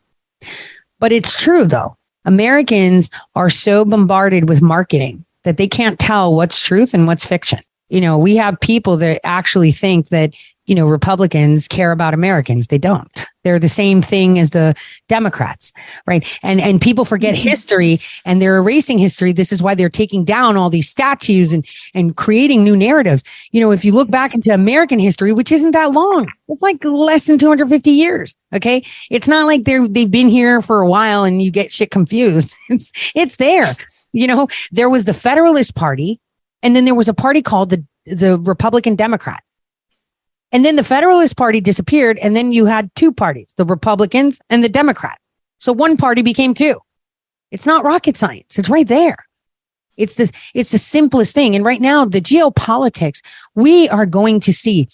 But it's true though. Americans are so bombarded with marketing that they can't tell what's truth and what's fiction. You know, we have people that actually think that you know, Republicans care about Americans. They don't. They're the same thing as the Democrats, right? And and people forget mm-hmm. history and they're erasing history. This is why they're taking down all these statues and and creating new narratives. You know, if you look back into American history, which isn't that long, it's like less than 250 years. Okay, it's not like they're they've been here for a while and you get shit confused. It's it's there. You know, there was the Federalist Party, and then there was a party called the the Republican Democrat and then the Federalist Party disappeared. And then you had two parties, the Republicans and the Democrat. So one party became two. It's not rocket science. It's right there. It's this, it's the simplest thing. And right now, the geopolitics, we are going to see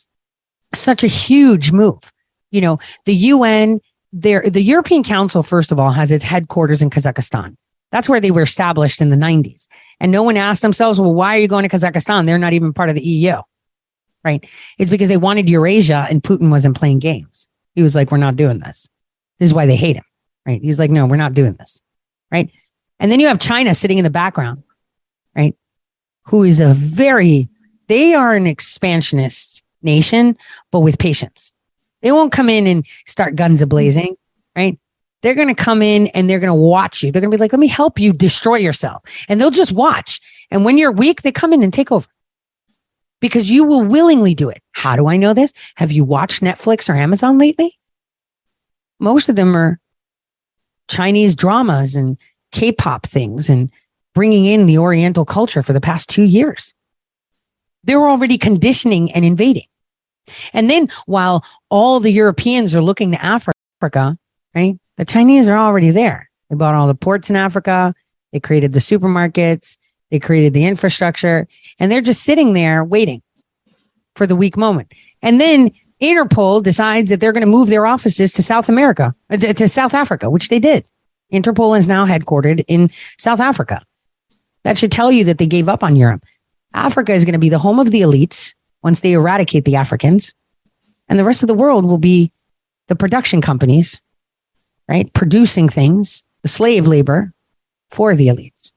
such a huge move. You know, the UN, there, the European Council, first of all, has its headquarters in Kazakhstan. That's where they were established in the 90s. And no one asked themselves, well, why are you going to Kazakhstan? They're not even part of the EU right? It's because they wanted Eurasia and Putin wasn't playing games. He was like, we're not doing this. This is why they hate him, right? He's like, no, we're not doing this, right? And then you have China sitting in the background, right? Who is a very, they are an expansionist nation, but with patience. They won't come in and start guns ablazing, right? They're going to come in and they're going to watch you. They're going to be like, let me help you destroy yourself. And they'll just watch. And when you're weak, they come in and take over because you will willingly do it. How do I know this? Have you watched Netflix or Amazon lately? Most of them are Chinese dramas and K pop things and bringing in the Oriental culture for the past two years. They're already conditioning and invading. And then while all the Europeans are looking to Africa, right? The Chinese are already there. They bought all the ports in Africa. They created the supermarkets. They created the infrastructure and they're just sitting there waiting for the weak moment. And then Interpol decides that they're going to move their offices to South America, uh, to South Africa, which they did. Interpol is now headquartered in South Africa. That should tell you that they gave up on Europe. Africa is going to be the home of the elites once they eradicate the Africans, and the rest of the world will be the production companies, right? Producing things, the slave labor for the elites.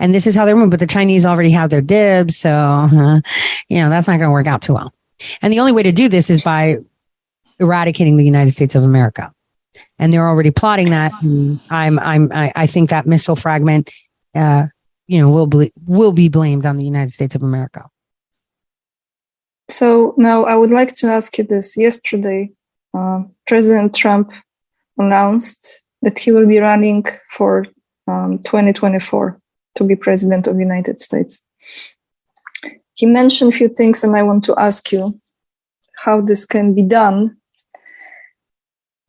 And this is how they're moving. But the Chinese already have their dibs. So, uh, you know, that's not going to work out too well. And the only way to do this is by eradicating the United States of America. And they're already plotting that. I'm, I'm, I, I think that missile fragment, uh, you know, will be, will be blamed on the United States of America. So now I would like to ask you this. Yesterday, uh, President Trump announced that he will be running for um, 2024 to be president of the United States. He mentioned a few things, and I want to ask you how this can be done.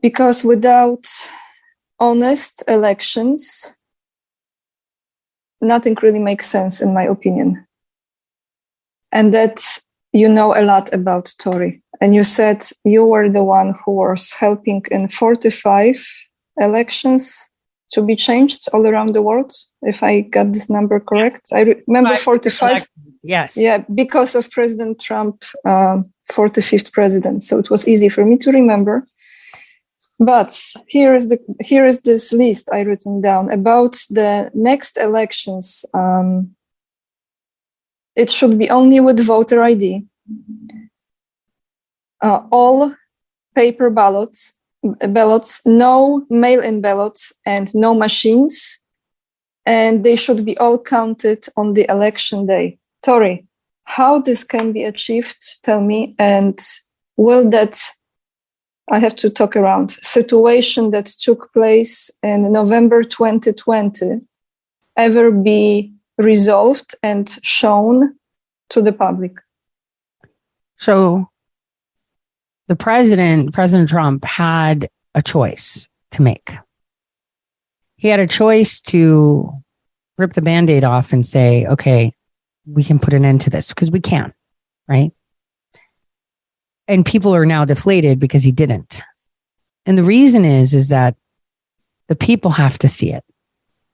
Because without honest elections, nothing really makes sense, in my opinion. And that you know a lot about Tori. And you said you were the one who was helping in 45 elections to be changed all around the world, if I got this number correct. I remember 45. Yes. Yeah, because of President Trump, uh, 45th president. So it was easy for me to remember. But here is the here is this list I written down about the next elections. Um, it should be only with voter ID. Uh, all paper ballots ballots, no mail-in ballots, and no machines, and they should be all counted on the election day. Tori, how this can be achieved? Tell me, and will that I have to talk around situation that took place in November 2020 ever be resolved and shown to the public? So the president, President Trump, had a choice to make. He had a choice to rip the band aid off and say, okay, we can put an end to this because we can, right? And people are now deflated because he didn't. And the reason is, is that the people have to see it.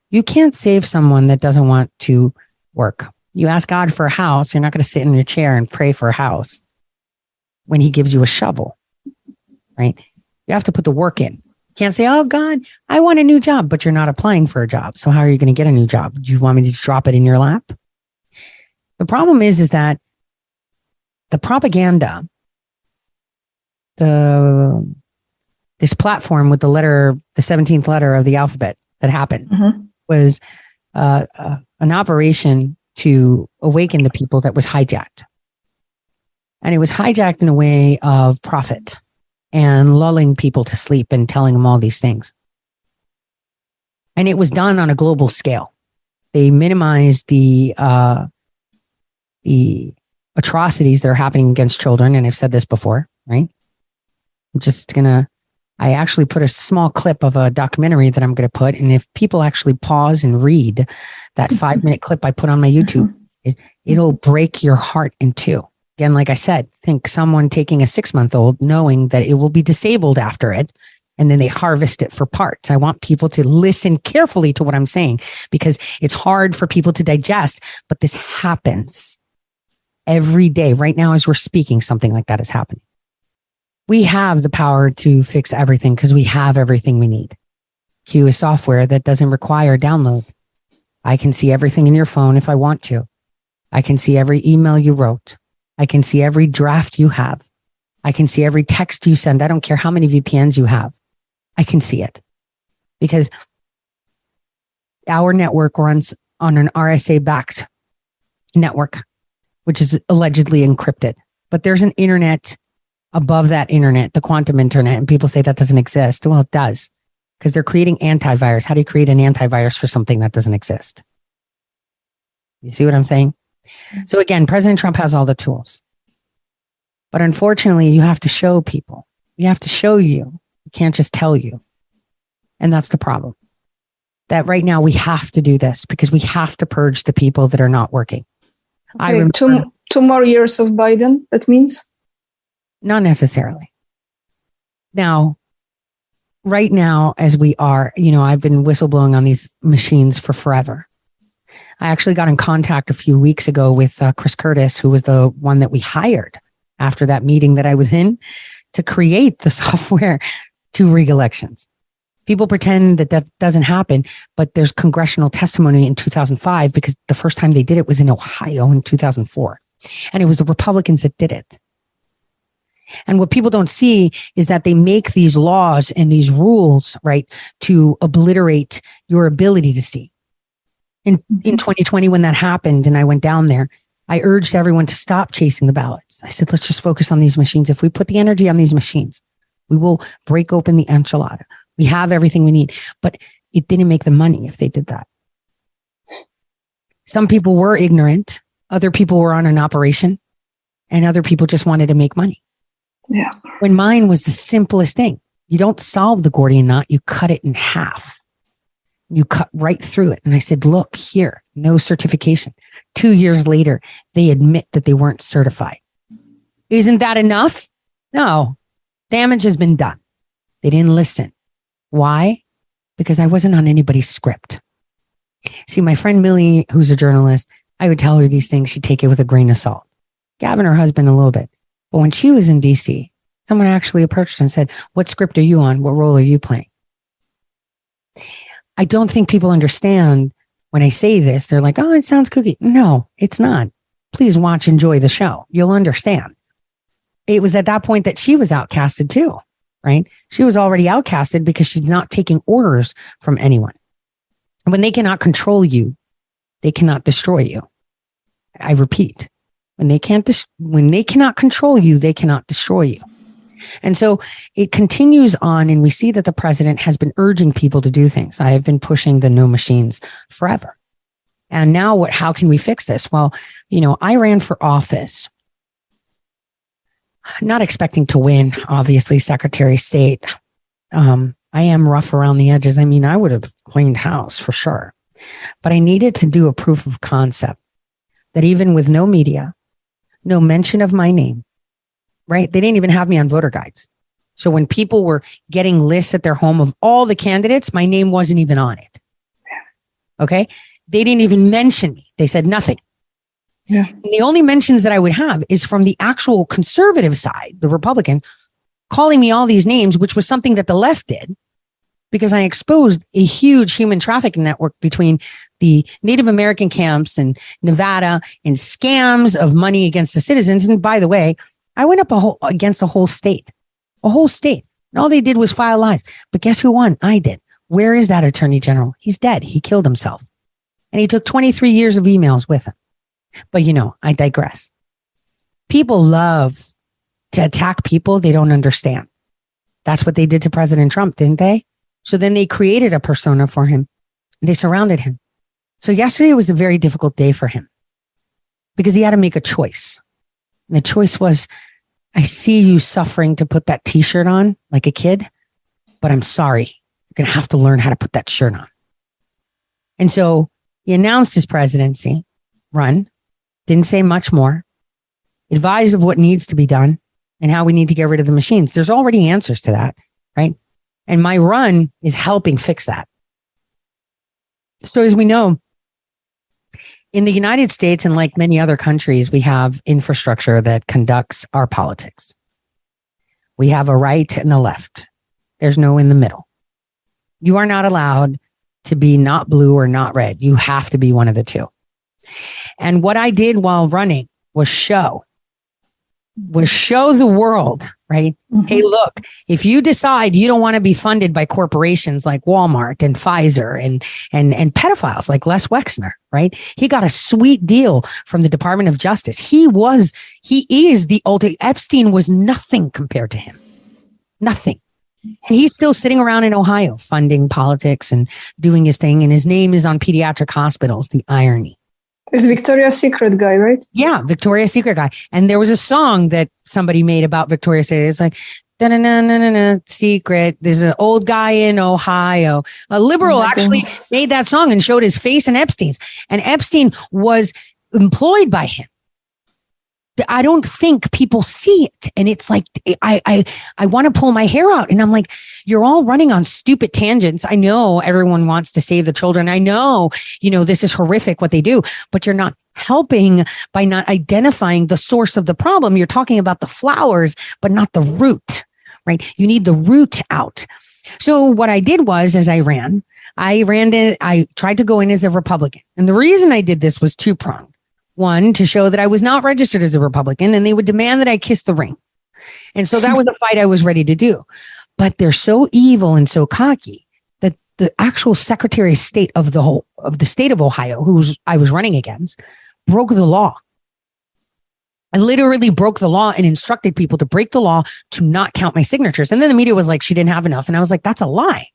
You can't save someone that doesn't want to work. You ask God for a house, you're not going to sit in your chair and pray for a house when he gives you a shovel, right? You have to put the work in. Can't say, Oh God, I want a new job, but you're not applying for a job. So how are you going to get a new job? Do you want me to drop it in your lap? The problem is, is that the propaganda, the this platform with the letter, the 17th letter of the alphabet that happened mm-hmm. was uh, uh, an operation to awaken the people that was hijacked. And it was hijacked in a way of profit and lulling people to sleep and telling them all these things. And it was done on a global scale. They minimized the uh, the atrocities that are happening against children, and I've said this before, right? I'm just gonna. I actually put a small clip of a documentary that I'm going to put, and if people actually pause and read that five minute clip I put on my YouTube, it, it'll break your heart in two. Again, like I said, think someone taking a six month old knowing that it will be disabled after it and then they harvest it for parts. I want people to listen carefully to what I'm saying because it's hard for people to digest, but this happens every day. Right now, as we're speaking, something like that is happening. We have the power to fix everything because we have everything we need. Q is software that doesn't require download. I can see everything in your phone if I want to. I can see every email you wrote. I can see every draft you have. I can see every text you send. I don't care how many VPNs you have. I can see it because our network runs on an RSA backed network, which is allegedly encrypted. But there's an internet above that internet, the quantum internet, and people say that doesn't exist. Well, it does because they're creating antivirus. How do you create an antivirus for something that doesn't exist? You see what I'm saying? So again, President Trump has all the tools. But unfortunately, you have to show people. You have to show you. You can't just tell you. And that's the problem. That right now we have to do this because we have to purge the people that are not working. Okay, I remember, two, two more years of Biden, that means? Not necessarily. Now, right now, as we are, you know, I've been whistleblowing on these machines for forever. I actually got in contact a few weeks ago with uh, Chris Curtis, who was the one that we hired after that meeting that I was in to create the software to rig elections. People pretend that that doesn't happen, but there's congressional testimony in 2005 because the first time they did it was in Ohio in 2004. And it was the Republicans that did it. And what people don't see is that they make these laws and these rules, right, to obliterate your ability to see. In, in mm-hmm. 2020, when that happened and I went down there, I urged everyone to stop chasing the ballots. I said, let's just focus on these machines. If we put the energy on these machines, we will break open the enchilada. We have everything we need. But it didn't make the money if they did that. Some people were ignorant. Other people were on an operation and other people just wanted to make money. Yeah. When mine was the simplest thing. You don't solve the Gordian knot, you cut it in half. You cut right through it. And I said, look here, no certification. Two years later, they admit that they weren't certified. Isn't that enough? No. Damage has been done. They didn't listen. Why? Because I wasn't on anybody's script. See, my friend Millie, who's a journalist, I would tell her these things. She'd take it with a grain of salt. Gavin, her husband, a little bit. But when she was in DC, someone actually approached her and said, What script are you on? What role are you playing? I don't think people understand when I say this. They're like, Oh, it sounds kooky. No, it's not. Please watch, enjoy the show. You'll understand. It was at that point that she was outcasted too, right? She was already outcasted because she's not taking orders from anyone. When they cannot control you, they cannot destroy you. I repeat, when they can't, dis- when they cannot control you, they cannot destroy you. And so it continues on, and we see that the president has been urging people to do things. I have been pushing the no machines forever. And now what, how can we fix this? Well, you know, I ran for office, not expecting to win, obviously, Secretary of State. Um, I am rough around the edges. I mean, I would have cleaned house for sure, but I needed to do a proof of concept that even with no media, no mention of my name, right? They didn't even have me on voter guides. So when people were getting lists at their home of all the candidates, my name wasn't even on it. Okay. They didn't even mention me. They said nothing. Yeah. And the only mentions that I would have is from the actual conservative side, the Republican, calling me all these names, which was something that the left did because I exposed a huge human trafficking network between the Native American camps and Nevada and scams of money against the citizens. And by the way, I went up a whole, against a whole state, a whole state. And all they did was file lies. But guess who won? I did. Where is that attorney general? He's dead. He killed himself. And he took 23 years of emails with him. But you know, I digress. People love to attack people they don't understand. That's what they did to President Trump, didn't they? So then they created a persona for him. They surrounded him. So yesterday was a very difficult day for him because he had to make a choice. And the choice was, I see you suffering to put that t shirt on like a kid, but I'm sorry. You're going to have to learn how to put that shirt on. And so he announced his presidency run, didn't say much more, advised of what needs to be done and how we need to get rid of the machines. There's already answers to that, right? And my run is helping fix that. So as we know, in the United States and like many other countries, we have infrastructure that conducts our politics. We have a right and a left. There's no in the middle. You are not allowed to be not blue or not red. You have to be one of the two. And what I did while running was show, was show the world right? Mm-hmm. Hey, look, if you decide you don't want to be funded by corporations like Walmart and Pfizer and and and pedophiles like Les Wexner, right? He got a sweet deal from the Department of Justice. He was he is the ultimate Epstein was nothing compared to him. Nothing. And he's still sitting around in Ohio funding politics and doing his thing and his name is on pediatric hospitals, the irony. Is Victoria's Secret guy, right? Yeah, Victoria's Secret guy. And there was a song that somebody made about Victoria's Secret. It's like, na na na na na secret. There's an old guy in Ohio. A liberal oh actually goodness. made that song and showed his face in Epstein's. And Epstein was employed by him. I don't think people see it. And it's like, I, I, I want to pull my hair out. And I'm like, you're all running on stupid tangents. I know everyone wants to save the children. I know, you know, this is horrific what they do, but you're not helping by not identifying the source of the problem. You're talking about the flowers, but not the root, right? You need the root out. So what I did was as I ran, I ran in, I tried to go in as a Republican. And the reason I did this was two pronged. One, to show that I was not registered as a Republican and they would demand that I kiss the ring. And so that was a fight I was ready to do. But they're so evil and so cocky that the actual Secretary of State of the whole of the state of Ohio, who I was running against, broke the law. I literally broke the law and instructed people to break the law to not count my signatures. And then the media was like, she didn't have enough. And I was like, that's a lie.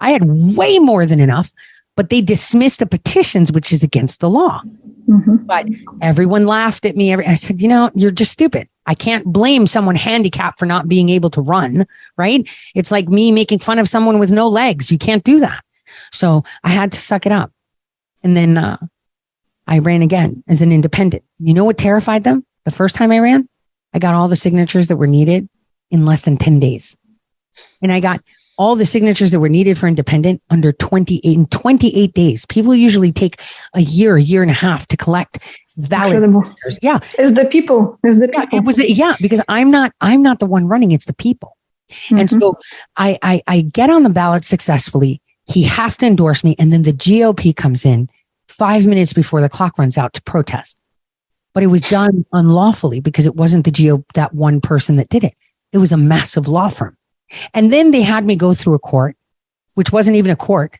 I had way more than enough, but they dismissed the petitions, which is against the law. Mm-hmm. But everyone laughed at me. I said, you know, you're just stupid. I can't blame someone handicapped for not being able to run, right? It's like me making fun of someone with no legs. You can't do that. So I had to suck it up. And then uh, I ran again as an independent. You know what terrified them? The first time I ran, I got all the signatures that were needed in less than 10 days. And I got all the signatures that were needed for independent under 28 in 28 days. People usually take a year, a year and a half to collect valid signatures. Yeah. Is the people. Is the people. Yeah, it was yeah, because I'm not I'm not the one running, it's the people. Mm-hmm. And so I, I I get on the ballot successfully. He has to endorse me. And then the GOP comes in five minutes before the clock runs out to protest. But it was done unlawfully because it wasn't the GO that one person that did it. It was a massive law firm. And then they had me go through a court, which wasn't even a court,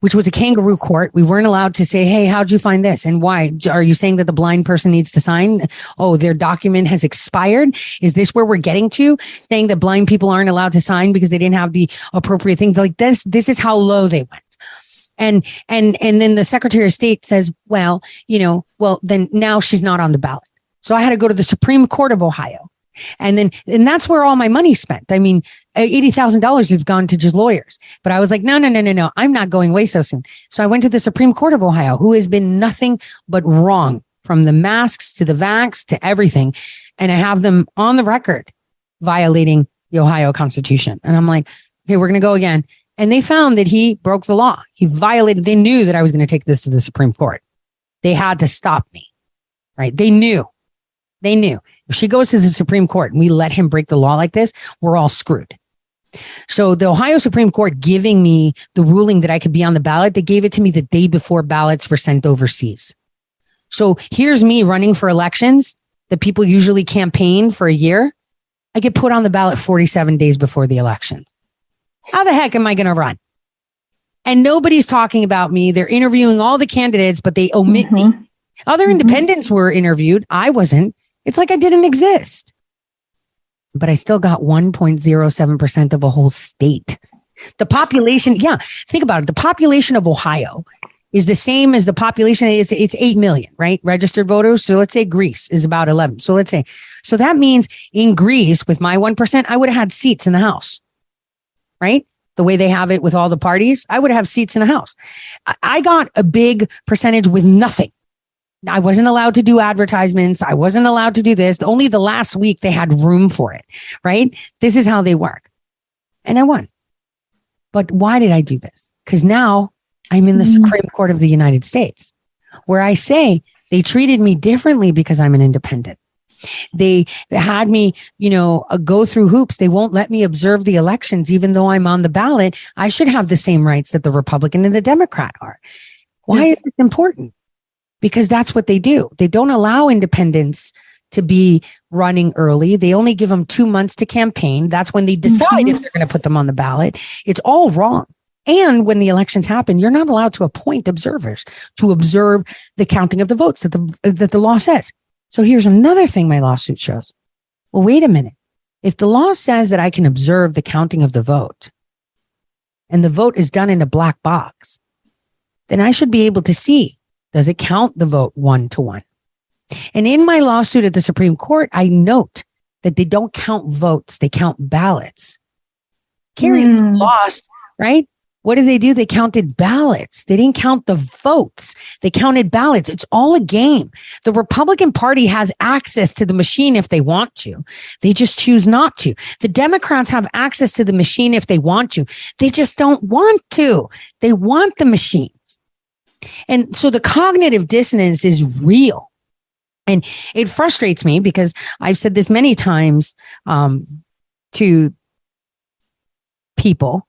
which was a kangaroo court. We weren't allowed to say, Hey, how'd you find this? And why are you saying that the blind person needs to sign? Oh, their document has expired. Is this where we're getting to saying that blind people aren't allowed to sign because they didn't have the appropriate thing? Like this, this is how low they went. And, and, and then the secretary of state says, well, you know, well, then now she's not on the ballot. So I had to go to the Supreme Court of Ohio and then, and that's where all my money spent. I mean, $80,000 have gone to just lawyers. But I was like, no, no, no, no, no. I'm not going away so soon. So I went to the Supreme Court of Ohio, who has been nothing but wrong from the masks to the vax to everything. And I have them on the record violating the Ohio Constitution. And I'm like, okay, we're going to go again. And they found that he broke the law. He violated, they knew that I was going to take this to the Supreme Court. They had to stop me, right? They knew. They knew if she goes to the Supreme Court and we let him break the law like this, we're all screwed. So the Ohio Supreme Court giving me the ruling that I could be on the ballot, they gave it to me the day before ballots were sent overseas. So here's me running for elections that people usually campaign for a year. I get put on the ballot 47 days before the elections. How the heck am I going to run? And nobody's talking about me. They're interviewing all the candidates, but they omit mm-hmm. me. Other mm-hmm. independents were interviewed. I wasn't. It's like I didn't exist. But I still got 1.07% of a whole state. The population, yeah, think about it. The population of Ohio is the same as the population. It's, it's 8 million, right? Registered voters. So let's say Greece is about 11. So let's say, so that means in Greece with my 1%, I would have had seats in the house, right? The way they have it with all the parties, I would have seats in the house. I got a big percentage with nothing. I wasn't allowed to do advertisements. I wasn't allowed to do this. Only the last week they had room for it, right? This is how they work. And I won. But why did I do this? Because now I'm in the mm-hmm. Supreme Court of the United States, where I say they treated me differently because I'm an independent. They had me, you know, uh, go through hoops. They won't let me observe the elections, even though I'm on the ballot. I should have the same rights that the Republican and the Democrat are. Why yes. is this important? Because that's what they do. They don't allow independents to be running early. They only give them two months to campaign. That's when they decide mm-hmm. if they're going to put them on the ballot. It's all wrong. And when the elections happen, you're not allowed to appoint observers to observe the counting of the votes that the, that the law says. So here's another thing my lawsuit shows. Well, wait a minute. If the law says that I can observe the counting of the vote and the vote is done in a black box, then I should be able to see does it count the vote one to one? And in my lawsuit at the Supreme Court, I note that they don't count votes, they count ballots. Kerry mm. lost, right? What did they do? They counted ballots. They didn't count the votes. They counted ballots. It's all a game. The Republican Party has access to the machine if they want to. They just choose not to. The Democrats have access to the machine if they want to. They just don't want to. They want the machines. And so the cognitive dissonance is real. And it frustrates me because I've said this many times um, to people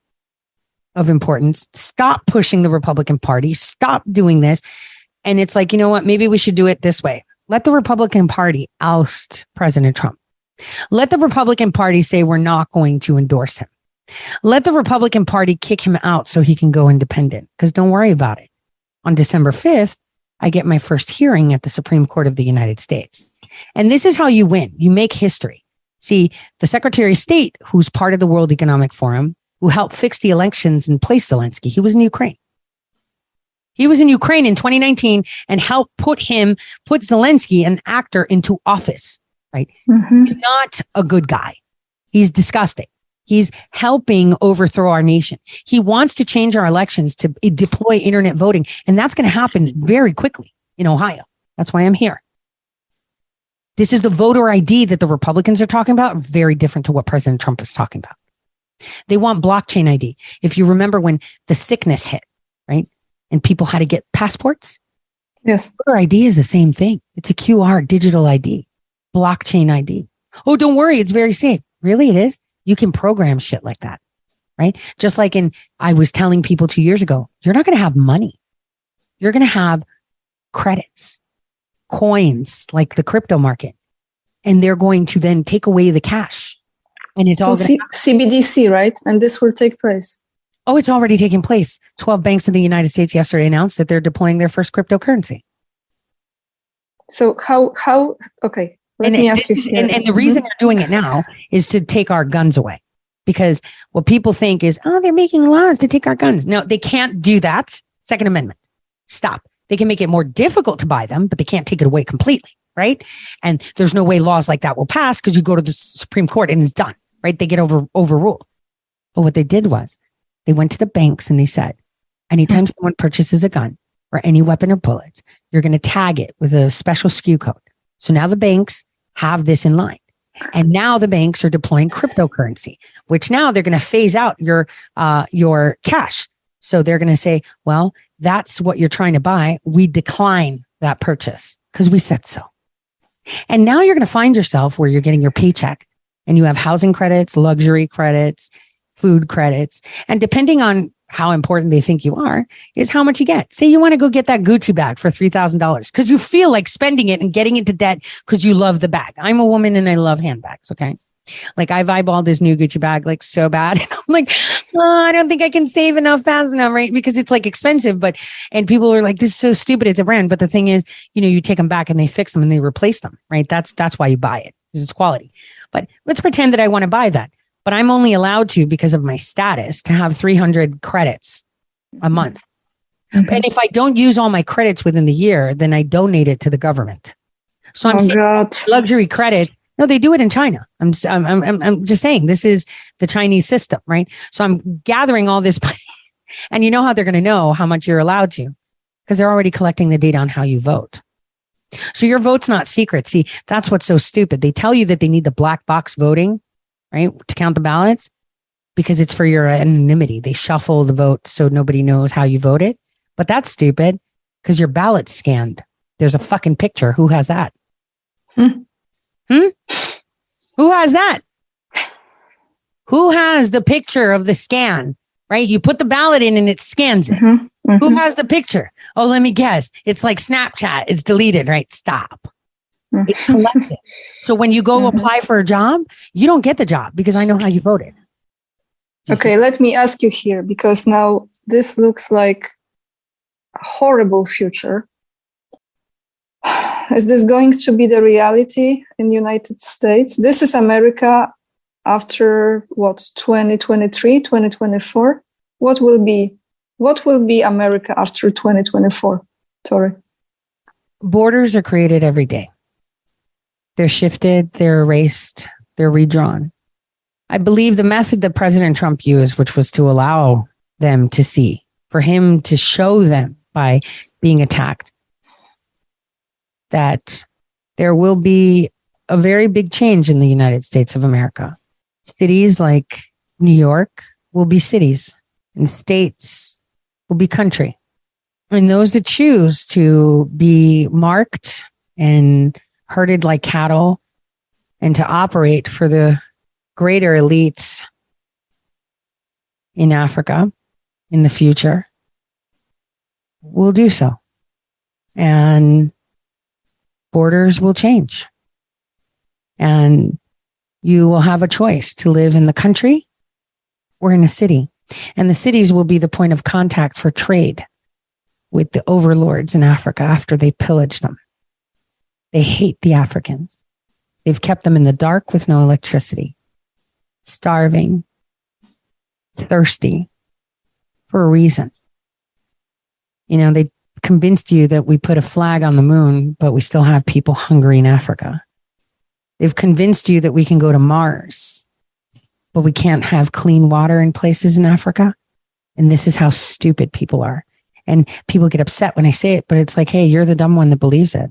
of importance. Stop pushing the Republican Party. Stop doing this. And it's like, you know what? Maybe we should do it this way. Let the Republican Party oust President Trump. Let the Republican Party say we're not going to endorse him. Let the Republican Party kick him out so he can go independent. Because don't worry about it. On December 5th, I get my first hearing at the Supreme Court of the United States. And this is how you win. You make history. See, the Secretary of State, who's part of the World Economic Forum, who helped fix the elections and place Zelensky. He was in Ukraine. He was in Ukraine in 2019 and helped put him, put Zelensky, an actor, into office, right? Mm-hmm. He's not a good guy. He's disgusting. He's helping overthrow our nation. He wants to change our elections to deploy internet voting. And that's going to happen very quickly in Ohio. That's why I'm here. This is the voter ID that the Republicans are talking about, very different to what President Trump is talking about. They want blockchain ID. If you remember when the sickness hit, right? And people had to get passports. Yes. Voter ID is the same thing. It's a QR digital ID, blockchain ID. Oh, don't worry. It's very safe. Really? It is. You can program shit like that. Right. Just like in, I was telling people two years ago, you're not going to have money. You're going to have credits, coins like the crypto market. And they're going to then take away the cash and it's so all C- CBDC, right? And this will take place. Oh, it's already taking place. 12 banks in the United States yesterday announced that they're deploying their first cryptocurrency. So how how okay, let and, me ask you and, and, the reason they're doing it now is to take our guns away. Because what people think is, oh, they're making laws to take our guns. No, they can't do that. Second Amendment. Stop. They can make it more difficult to buy them, but they can't take it away completely. Right. And there's no way laws like that will pass because you go to the Supreme Court and it's done right? They get over overruled. But what they did was they went to the banks and they said, anytime mm-hmm. someone purchases a gun or any weapon or bullets, you're going to tag it with a special SKU code. So now the banks have this in line. And now the banks are deploying cryptocurrency, which now they're going to phase out your uh, your cash. So they're going to say, well, that's what you're trying to buy. We decline that purchase because we said so. And now you're going to find yourself where you're getting your paycheck and you have housing credits, luxury credits, food credits. And depending on how important they think you are is how much you get. Say you want to go get that Gucci bag for $3,000 because you feel like spending it and getting into debt because you love the bag. I'm a woman and I love handbags. Okay. Like I've eyeballed this new Gucci bag like so bad. And I'm like, oh, I don't think I can save enough fast enough, right? Because it's like expensive, but, and people are like, this is so stupid. It's a brand. But the thing is, you know, you take them back and they fix them and they replace them, right? That's, that's why you buy it because it's quality. But let's pretend that I want to buy that. But I'm only allowed to because of my status to have 300 credits a mm-hmm. month. Okay. And if I don't use all my credits within the year, then I donate it to the government. So I'm oh, saying luxury credit. No, they do it in China. I'm, I'm, I'm, I'm just saying this is the Chinese system, right? So I'm gathering all this and you know how they're going to know how much you're allowed to because they're already collecting the data on how you vote. So your vote's not secret. See, that's what's so stupid. They tell you that they need the black box voting, right, to count the ballots because it's for your anonymity. They shuffle the vote so nobody knows how you voted. But that's stupid because your ballot's scanned. There's a fucking picture. Who has that? Hmm? hmm? Who has that? Who has the picture of the scan? Right? You put the ballot in and it scans it. Mm-hmm. Mm-hmm. Who has the picture? Oh, let me guess. It's like Snapchat. It's deleted, right? Stop. Mm-hmm. It's collected. so when you go mm-hmm. apply for a job, you don't get the job because I know how you voted. You okay, see? let me ask you here because now this looks like a horrible future. Is this going to be the reality in the United States? This is America after what 2023, 2024? What will be what will be America after 2024, Tori? Borders are created every day. They're shifted, they're erased, they're redrawn. I believe the method that President Trump used, which was to allow them to see, for him to show them by being attacked that there will be a very big change in the United States of America. Cities like New York will be cities and states will be country. And those that choose to be marked and herded like cattle and to operate for the greater elites in Africa in the future will do so. And borders will change. And you will have a choice to live in the country or in a city. And the cities will be the point of contact for trade with the overlords in Africa after they pillage them. They hate the Africans. They've kept them in the dark with no electricity, starving, thirsty for a reason. You know, they convinced you that we put a flag on the moon, but we still have people hungry in Africa. They've convinced you that we can go to Mars, but we can't have clean water in places in Africa. And this is how stupid people are. And people get upset when I say it, but it's like, hey, you're the dumb one that believes it.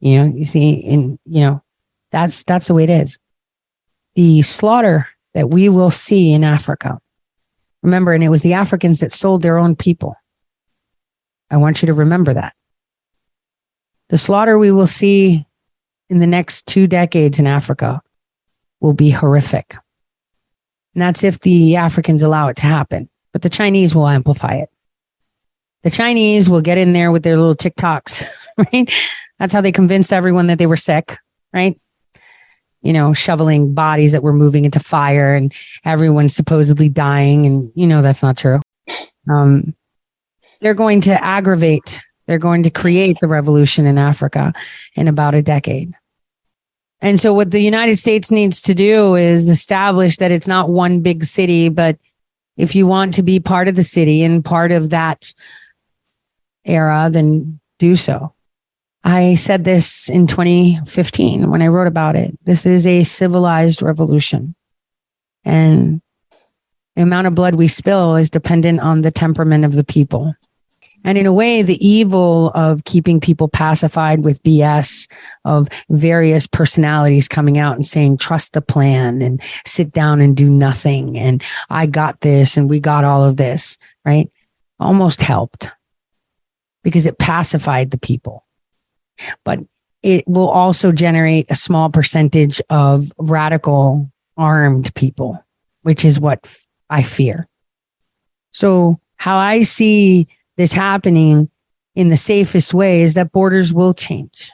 You know, you see, and you know, that's that's the way it is. The slaughter that we will see in Africa. Remember, and it was the Africans that sold their own people. I want you to remember that. The slaughter we will see in the next two decades in Africa will be horrific. And that's if the Africans allow it to happen. But the Chinese will amplify it. The Chinese will get in there with their little TikToks, right? That's how they convinced everyone that they were sick, right? You know, shoveling bodies that were moving into fire and everyone's supposedly dying. And, you know, that's not true. Um, they're going to aggravate, they're going to create the revolution in Africa in about a decade. And so, what the United States needs to do is establish that it's not one big city, but if you want to be part of the city and part of that era, then do so. I said this in 2015 when I wrote about it. This is a civilized revolution. And the amount of blood we spill is dependent on the temperament of the people. And in a way, the evil of keeping people pacified with BS of various personalities coming out and saying, trust the plan and sit down and do nothing. And I got this and we got all of this, right? Almost helped because it pacified the people. But it will also generate a small percentage of radical armed people, which is what I fear. So, how I see this happening in the safest way is that borders will change.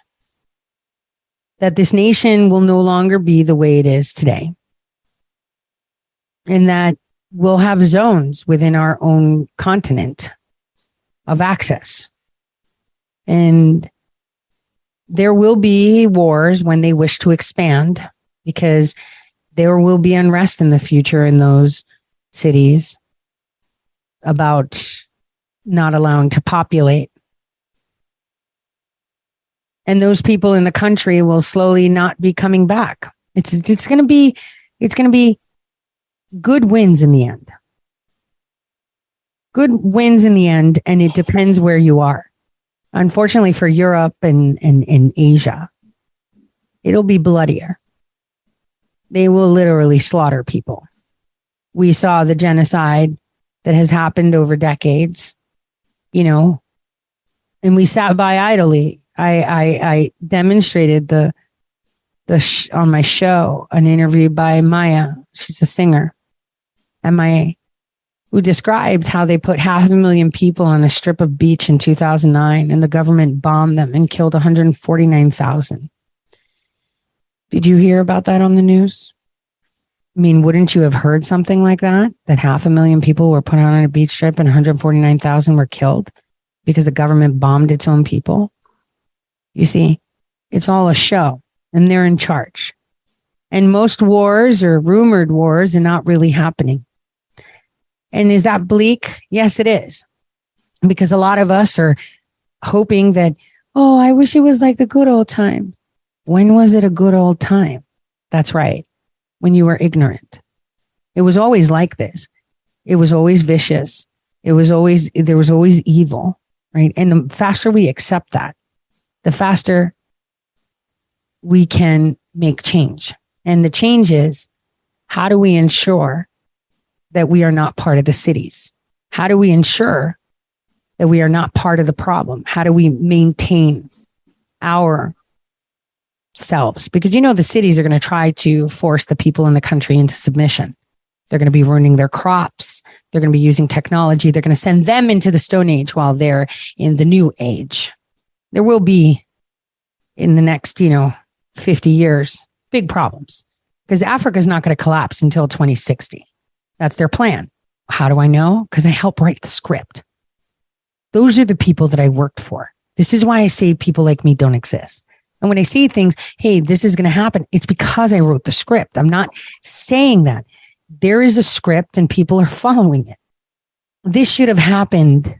That this nation will no longer be the way it is today. And that we'll have zones within our own continent of access. And there will be wars when they wish to expand because there will be unrest in the future in those cities about not allowing to populate. And those people in the country will slowly not be coming back. It's it's going to be it's going to be good wins in the end. Good wins in the end, and it depends where you are. Unfortunately for Europe and, and, and Asia, it'll be bloodier. They will literally slaughter people. We saw the genocide that has happened over decades you know, and we sat by idly. I, I, I demonstrated the, the, sh- on my show, an interview by Maya. She's a singer at MIA who described how they put half a million people on a strip of beach in 2009 and the government bombed them and killed 149,000. Did you hear about that on the news? I mean, wouldn't you have heard something like that? That half a million people were put on a beach strip and 149,000 were killed because the government bombed its own people? You see, it's all a show and they're in charge. And most wars or rumored wars are not really happening. And is that bleak? Yes, it is. Because a lot of us are hoping that, oh, I wish it was like the good old time. When was it a good old time? That's right when you were ignorant. It was always like this. it was always vicious. It was always, there was always evil, right? And the faster we accept that, the faster we can make change. And the change is how do we ensure that we are not part of the cities? How do we ensure that we are not part of the problem? How do we maintain our selves? Because you know, the cities are going to try to force the people in the country into submission. They're going to be ruining their crops. They're going to be using technology. They're going to send them into the Stone Age while they're in the New Age. There will be in the next, you know, 50 years, big problems because Africa is not going to collapse until 2060. That's their plan. How do I know? Because I help write the script. Those are the people that I worked for. This is why I say people like me don't exist. And when I say things, hey, this is going to happen, it's because I wrote the script. I'm not saying that. There is a script and people are following it. This should have happened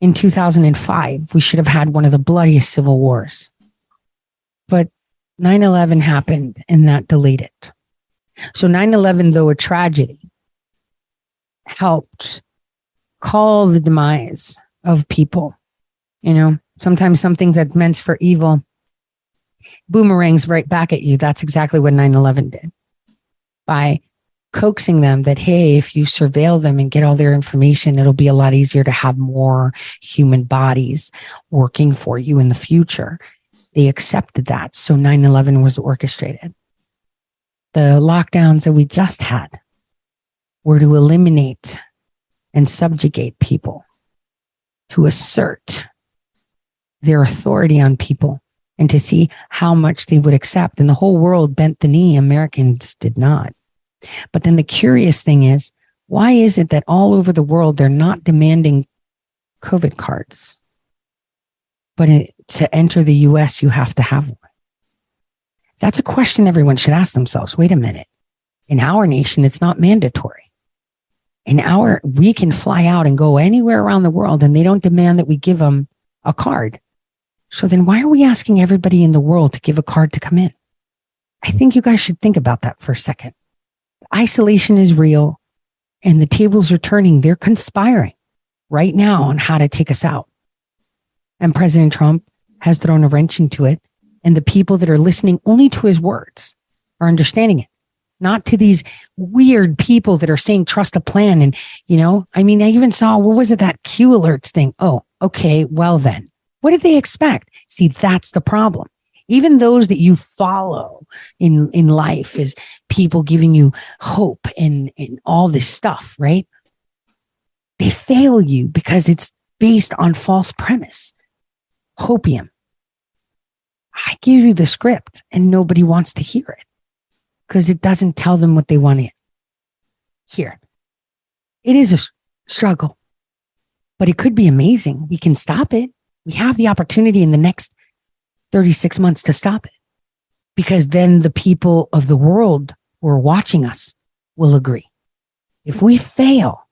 in 2005. We should have had one of the bloodiest civil wars. But 9 11 happened and that delayed it. So 9 11, though a tragedy, helped call the demise of people. You know, sometimes something that's meant for evil boomerangs right back at you. That's exactly what 9 11 did. By coaxing them that, hey, if you surveil them and get all their information, it'll be a lot easier to have more human bodies working for you in the future. They accepted that. So 9 11 was orchestrated. The lockdowns that we just had were to eliminate and subjugate people, to assert their authority on people, and to see how much they would accept. And the whole world bent the knee. Americans did not. But then the curious thing is, why is it that all over the world they're not demanding COVID cards? But it, to enter the US, you have to have one. That's a question everyone should ask themselves. Wait a minute. In our nation, it's not mandatory. In our, we can fly out and go anywhere around the world and they don't demand that we give them a card. So then why are we asking everybody in the world to give a card to come in? I think you guys should think about that for a second. Isolation is real and the tables are turning. They're conspiring right now on how to take us out. And President Trump has thrown a wrench into it. And the people that are listening only to his words are understanding it, not to these weird people that are saying trust the plan. And, you know, I mean, I even saw, what was it, that Q alerts thing? Oh, okay. Well, then what did they expect? See, that's the problem. Even those that you follow in, in life is people giving you hope and, and all this stuff, right? They fail you because it's based on false premise. Hopium. I give you the script and nobody wants to hear it because it doesn't tell them what they want to hear. It is a struggle, but it could be amazing. We can stop it. We have the opportunity in the next 36 months to stop it because then the people of the world who are watching us will agree. If we fail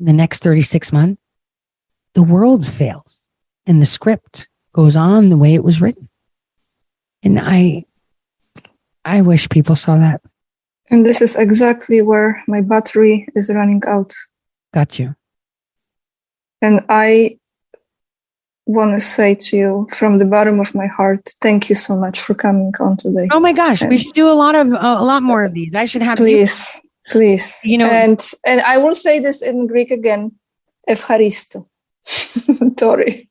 in the next 36 months, the world fails and the script goes on the way it was written. And I I wish people saw that. And this is exactly where my battery is running out. Got you. And I want to say to you from the bottom of my heart, thank you so much for coming on today. Oh my gosh, and we should do a lot of uh, a lot more of these. I should have please, you. please. You know, and and I will say this in Greek again. Evharisto, Tori.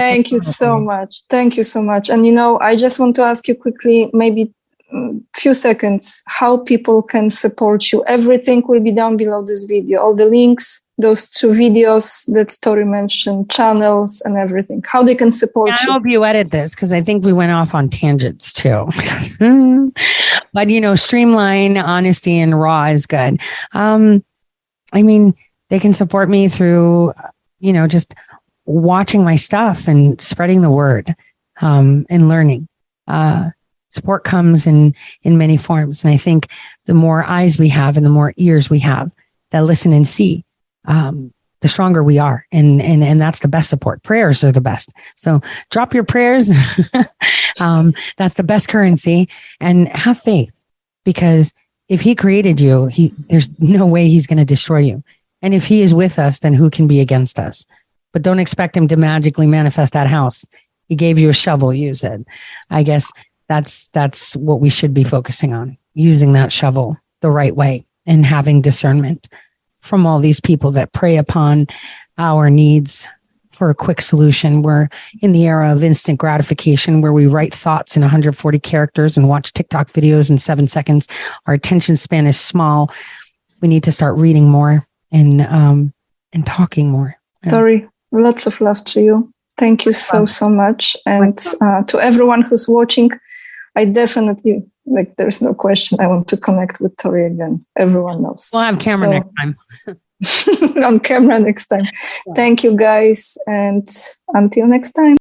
Thank you so much. Thank you so much. And you know, I just want to ask you quickly, maybe mm, few seconds, how people can support you. Everything will be down below this video. All the links, those two videos that Tori mentioned, channels and everything. How they can support yeah, you. I hope you edit this because I think we went off on tangents too. but you know, streamline, honesty, and raw is good. Um, I mean, they can support me through you know, just watching my stuff and spreading the word um, and learning. Uh, support comes in in many forms, and I think the more eyes we have and the more ears we have that listen and see, um, the stronger we are, and and and that's the best support. Prayers are the best. So drop your prayers. um, that's the best currency, and have faith because if he created you, he there's no way he's going to destroy you. And if he is with us, then who can be against us? But don't expect him to magically manifest that house. He gave you a shovel, use it. I guess that's that's what we should be focusing on, using that shovel the right way and having discernment from all these people that prey upon our needs for a quick solution. We're in the era of instant gratification where we write thoughts in 140 characters and watch TikTok videos in seven seconds. Our attention span is small. We need to start reading more and um, and talking more. Tori, lots of love to you. Thank you so so much, and uh, to everyone who's watching. I definitely like. There's no question. I want to connect with Tori again. Everyone knows. We'll have camera So- next time. on camera next time. Thank you guys, and until next time.